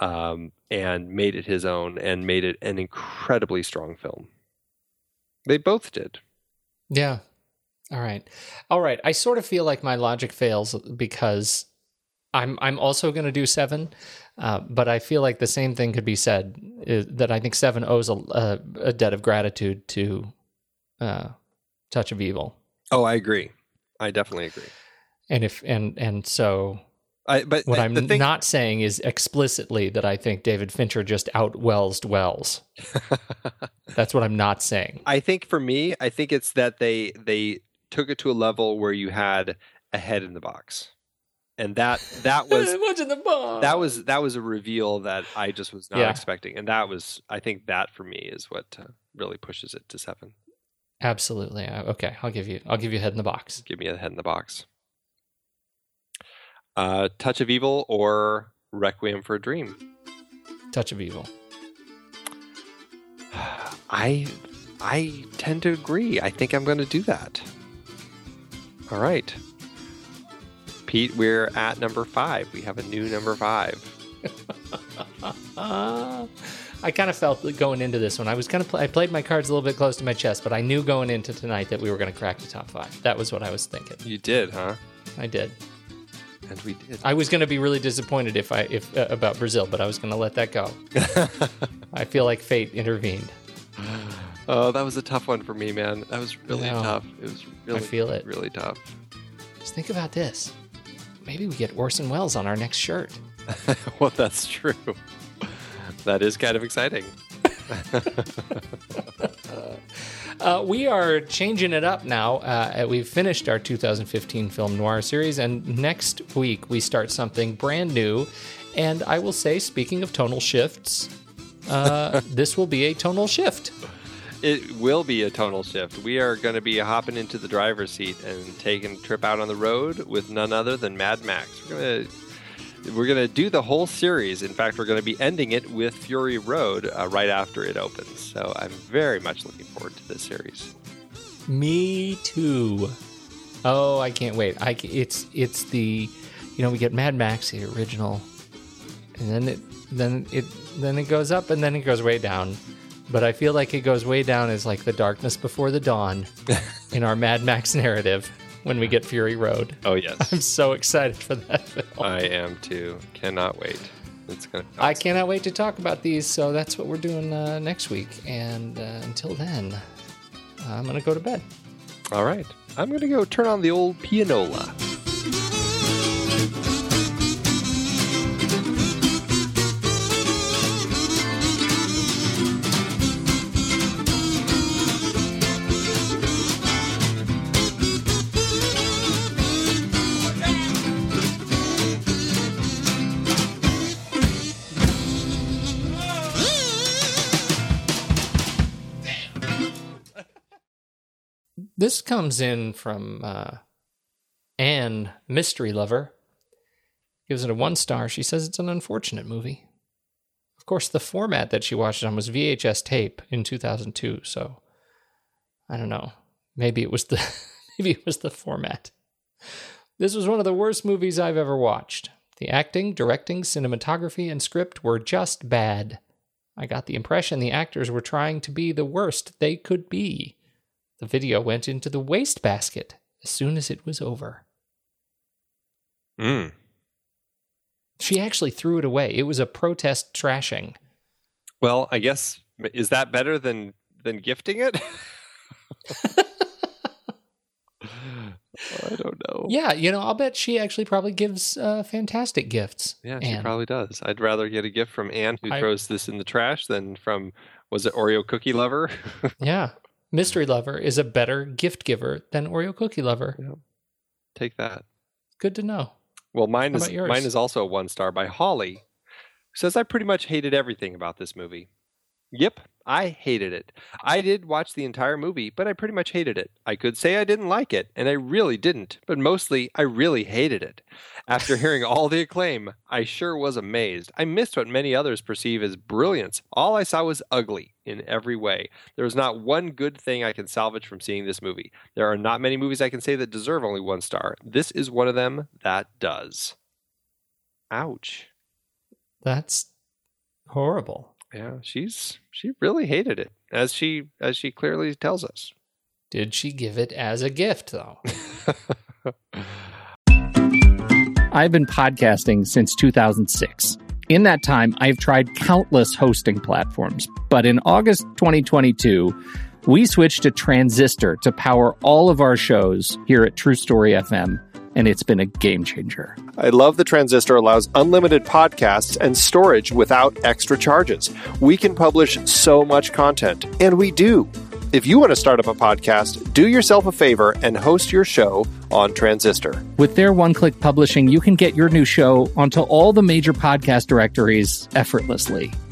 um, and made it his own and made it an incredibly strong film they both did Yeah. All right. All right. I sort of feel like my logic fails because I'm I'm also going to do seven, uh, but I feel like the same thing could be said is that I think seven owes a, a, a debt of gratitude to uh, Touch of Evil, oh i agree i definitely agree and if and and so I, but what I'm thing- not saying is explicitly that I think David Fincher just outwells Welles. That's what I'm not saying. I think for me, I think it's that they they took it to a level where you had a head in the box, and that that was What's the box? that was that was a reveal that I just was not Yeah. expecting, and that was I think that for me is what uh, really pushes it to seven. Absolutely. Uh, Okay, I'll give you I'll give you a head in the box. Give me a head in the box. Uh, Touch of Evil or Requiem for a Dream. Touch of Evil. I I tend to agree. I think I'm going to do that. All right. Pete, we're at number five. We have a new number five. I kind of felt that going into this one. I was kind of pl- I played my cards a little bit close to my chest, but I knew going into tonight that we were going to crack the top five. That was what I was thinking. You did, huh? I did. And we did. I was going to be really disappointed if I if uh, about Brazil, but I was going to let that go. I feel like fate intervened. Oh, that was a tough one for me, man. That was really tough. It was really, feel it. really tough. Just think about this. Maybe we get Orson Welles on our next shirt. well, that's true. That is kind of exciting. Uh, we are changing it up now. Uh, we've finished our 2015 film noir series, and next week we start something brand new. And I will say, speaking of tonal shifts, uh, this will be a tonal shift. It will be a tonal shift. We are going to be hopping into the driver's seat and taking a trip out on the road with none other than Mad Max. We're going to we're going to do the whole series. In fact, we're going to be ending it with Fury Road uh, right after it opens. So I'm very much looking forward to this series. Me too. Oh, I can't wait. I it's it's the you know we get Mad Max the original, and then it then it then it goes up and then it goes way down. But I feel like it goes way down as like the darkness before the dawn in our Mad Max narrative when we get Fury Road. Oh yes, I'm so excited for that film. I am too. Cannot wait. It's gonna. I cannot wait to talk about these. So that's what we're doing uh, next week. And uh, until then, I'm going to go to bed. All right. I'm going to go turn on the old pianola. This comes in from uh, Anne, mystery lover. Gives it a one star. She says it's an unfortunate movie. Of course, the format that she watched it on was VHS tape in 2002. So I don't know. Maybe it was the maybe it was the format. This was one of the worst movies I've ever watched. The acting, directing, cinematography, and script were just bad. I got the impression the actors were trying to be the worst they could be. The video went into the wastebasket as soon as it was over. Mm. She actually threw it away. It was a protest trashing. Well, I guess is that better than than gifting it? I don't know. Yeah, you know, I'll bet she actually probably gives uh, fantastic gifts. Yeah, she Anne. probably does. I'd rather get a gift from Anne who I- throws this in the trash than from was it Oreo Cookie Lover? Yeah. Mystery Lover is a better gift giver than Oreo Cookie Lover. Take that. Good to know. Well, mine How is mine is also a one star by Holly, who says I pretty much hated everything about this movie. Yep, I hated it. I did watch the entire movie, but I pretty much hated it. I could say I didn't like it, and I really didn't, but mostly I really hated it. After hearing all the acclaim, I sure was amazed. I missed what many others perceive as brilliance. All I saw was ugly in every way. There is not one good thing I can salvage from seeing this movie. There are not many movies I can say that deserve only one star. This is one of them that does. Ouch. That's horrible. Yeah, she's she really hated it, as she as she clearly tells us. Did she give it as a gift, though? I've been podcasting since 2006. In that time, I've tried countless hosting platforms, but in August 2022, we switched to Transistor to power all of our shows here at True Story FM, and it's been a game changer. I love the Transistor allows unlimited podcasts and storage without extra charges. We can publish so much content, and we do. If you want to start up a podcast, do yourself a favor and host your show on Transistor. With their one click publishing, you can get your new show onto all the major podcast directories effortlessly.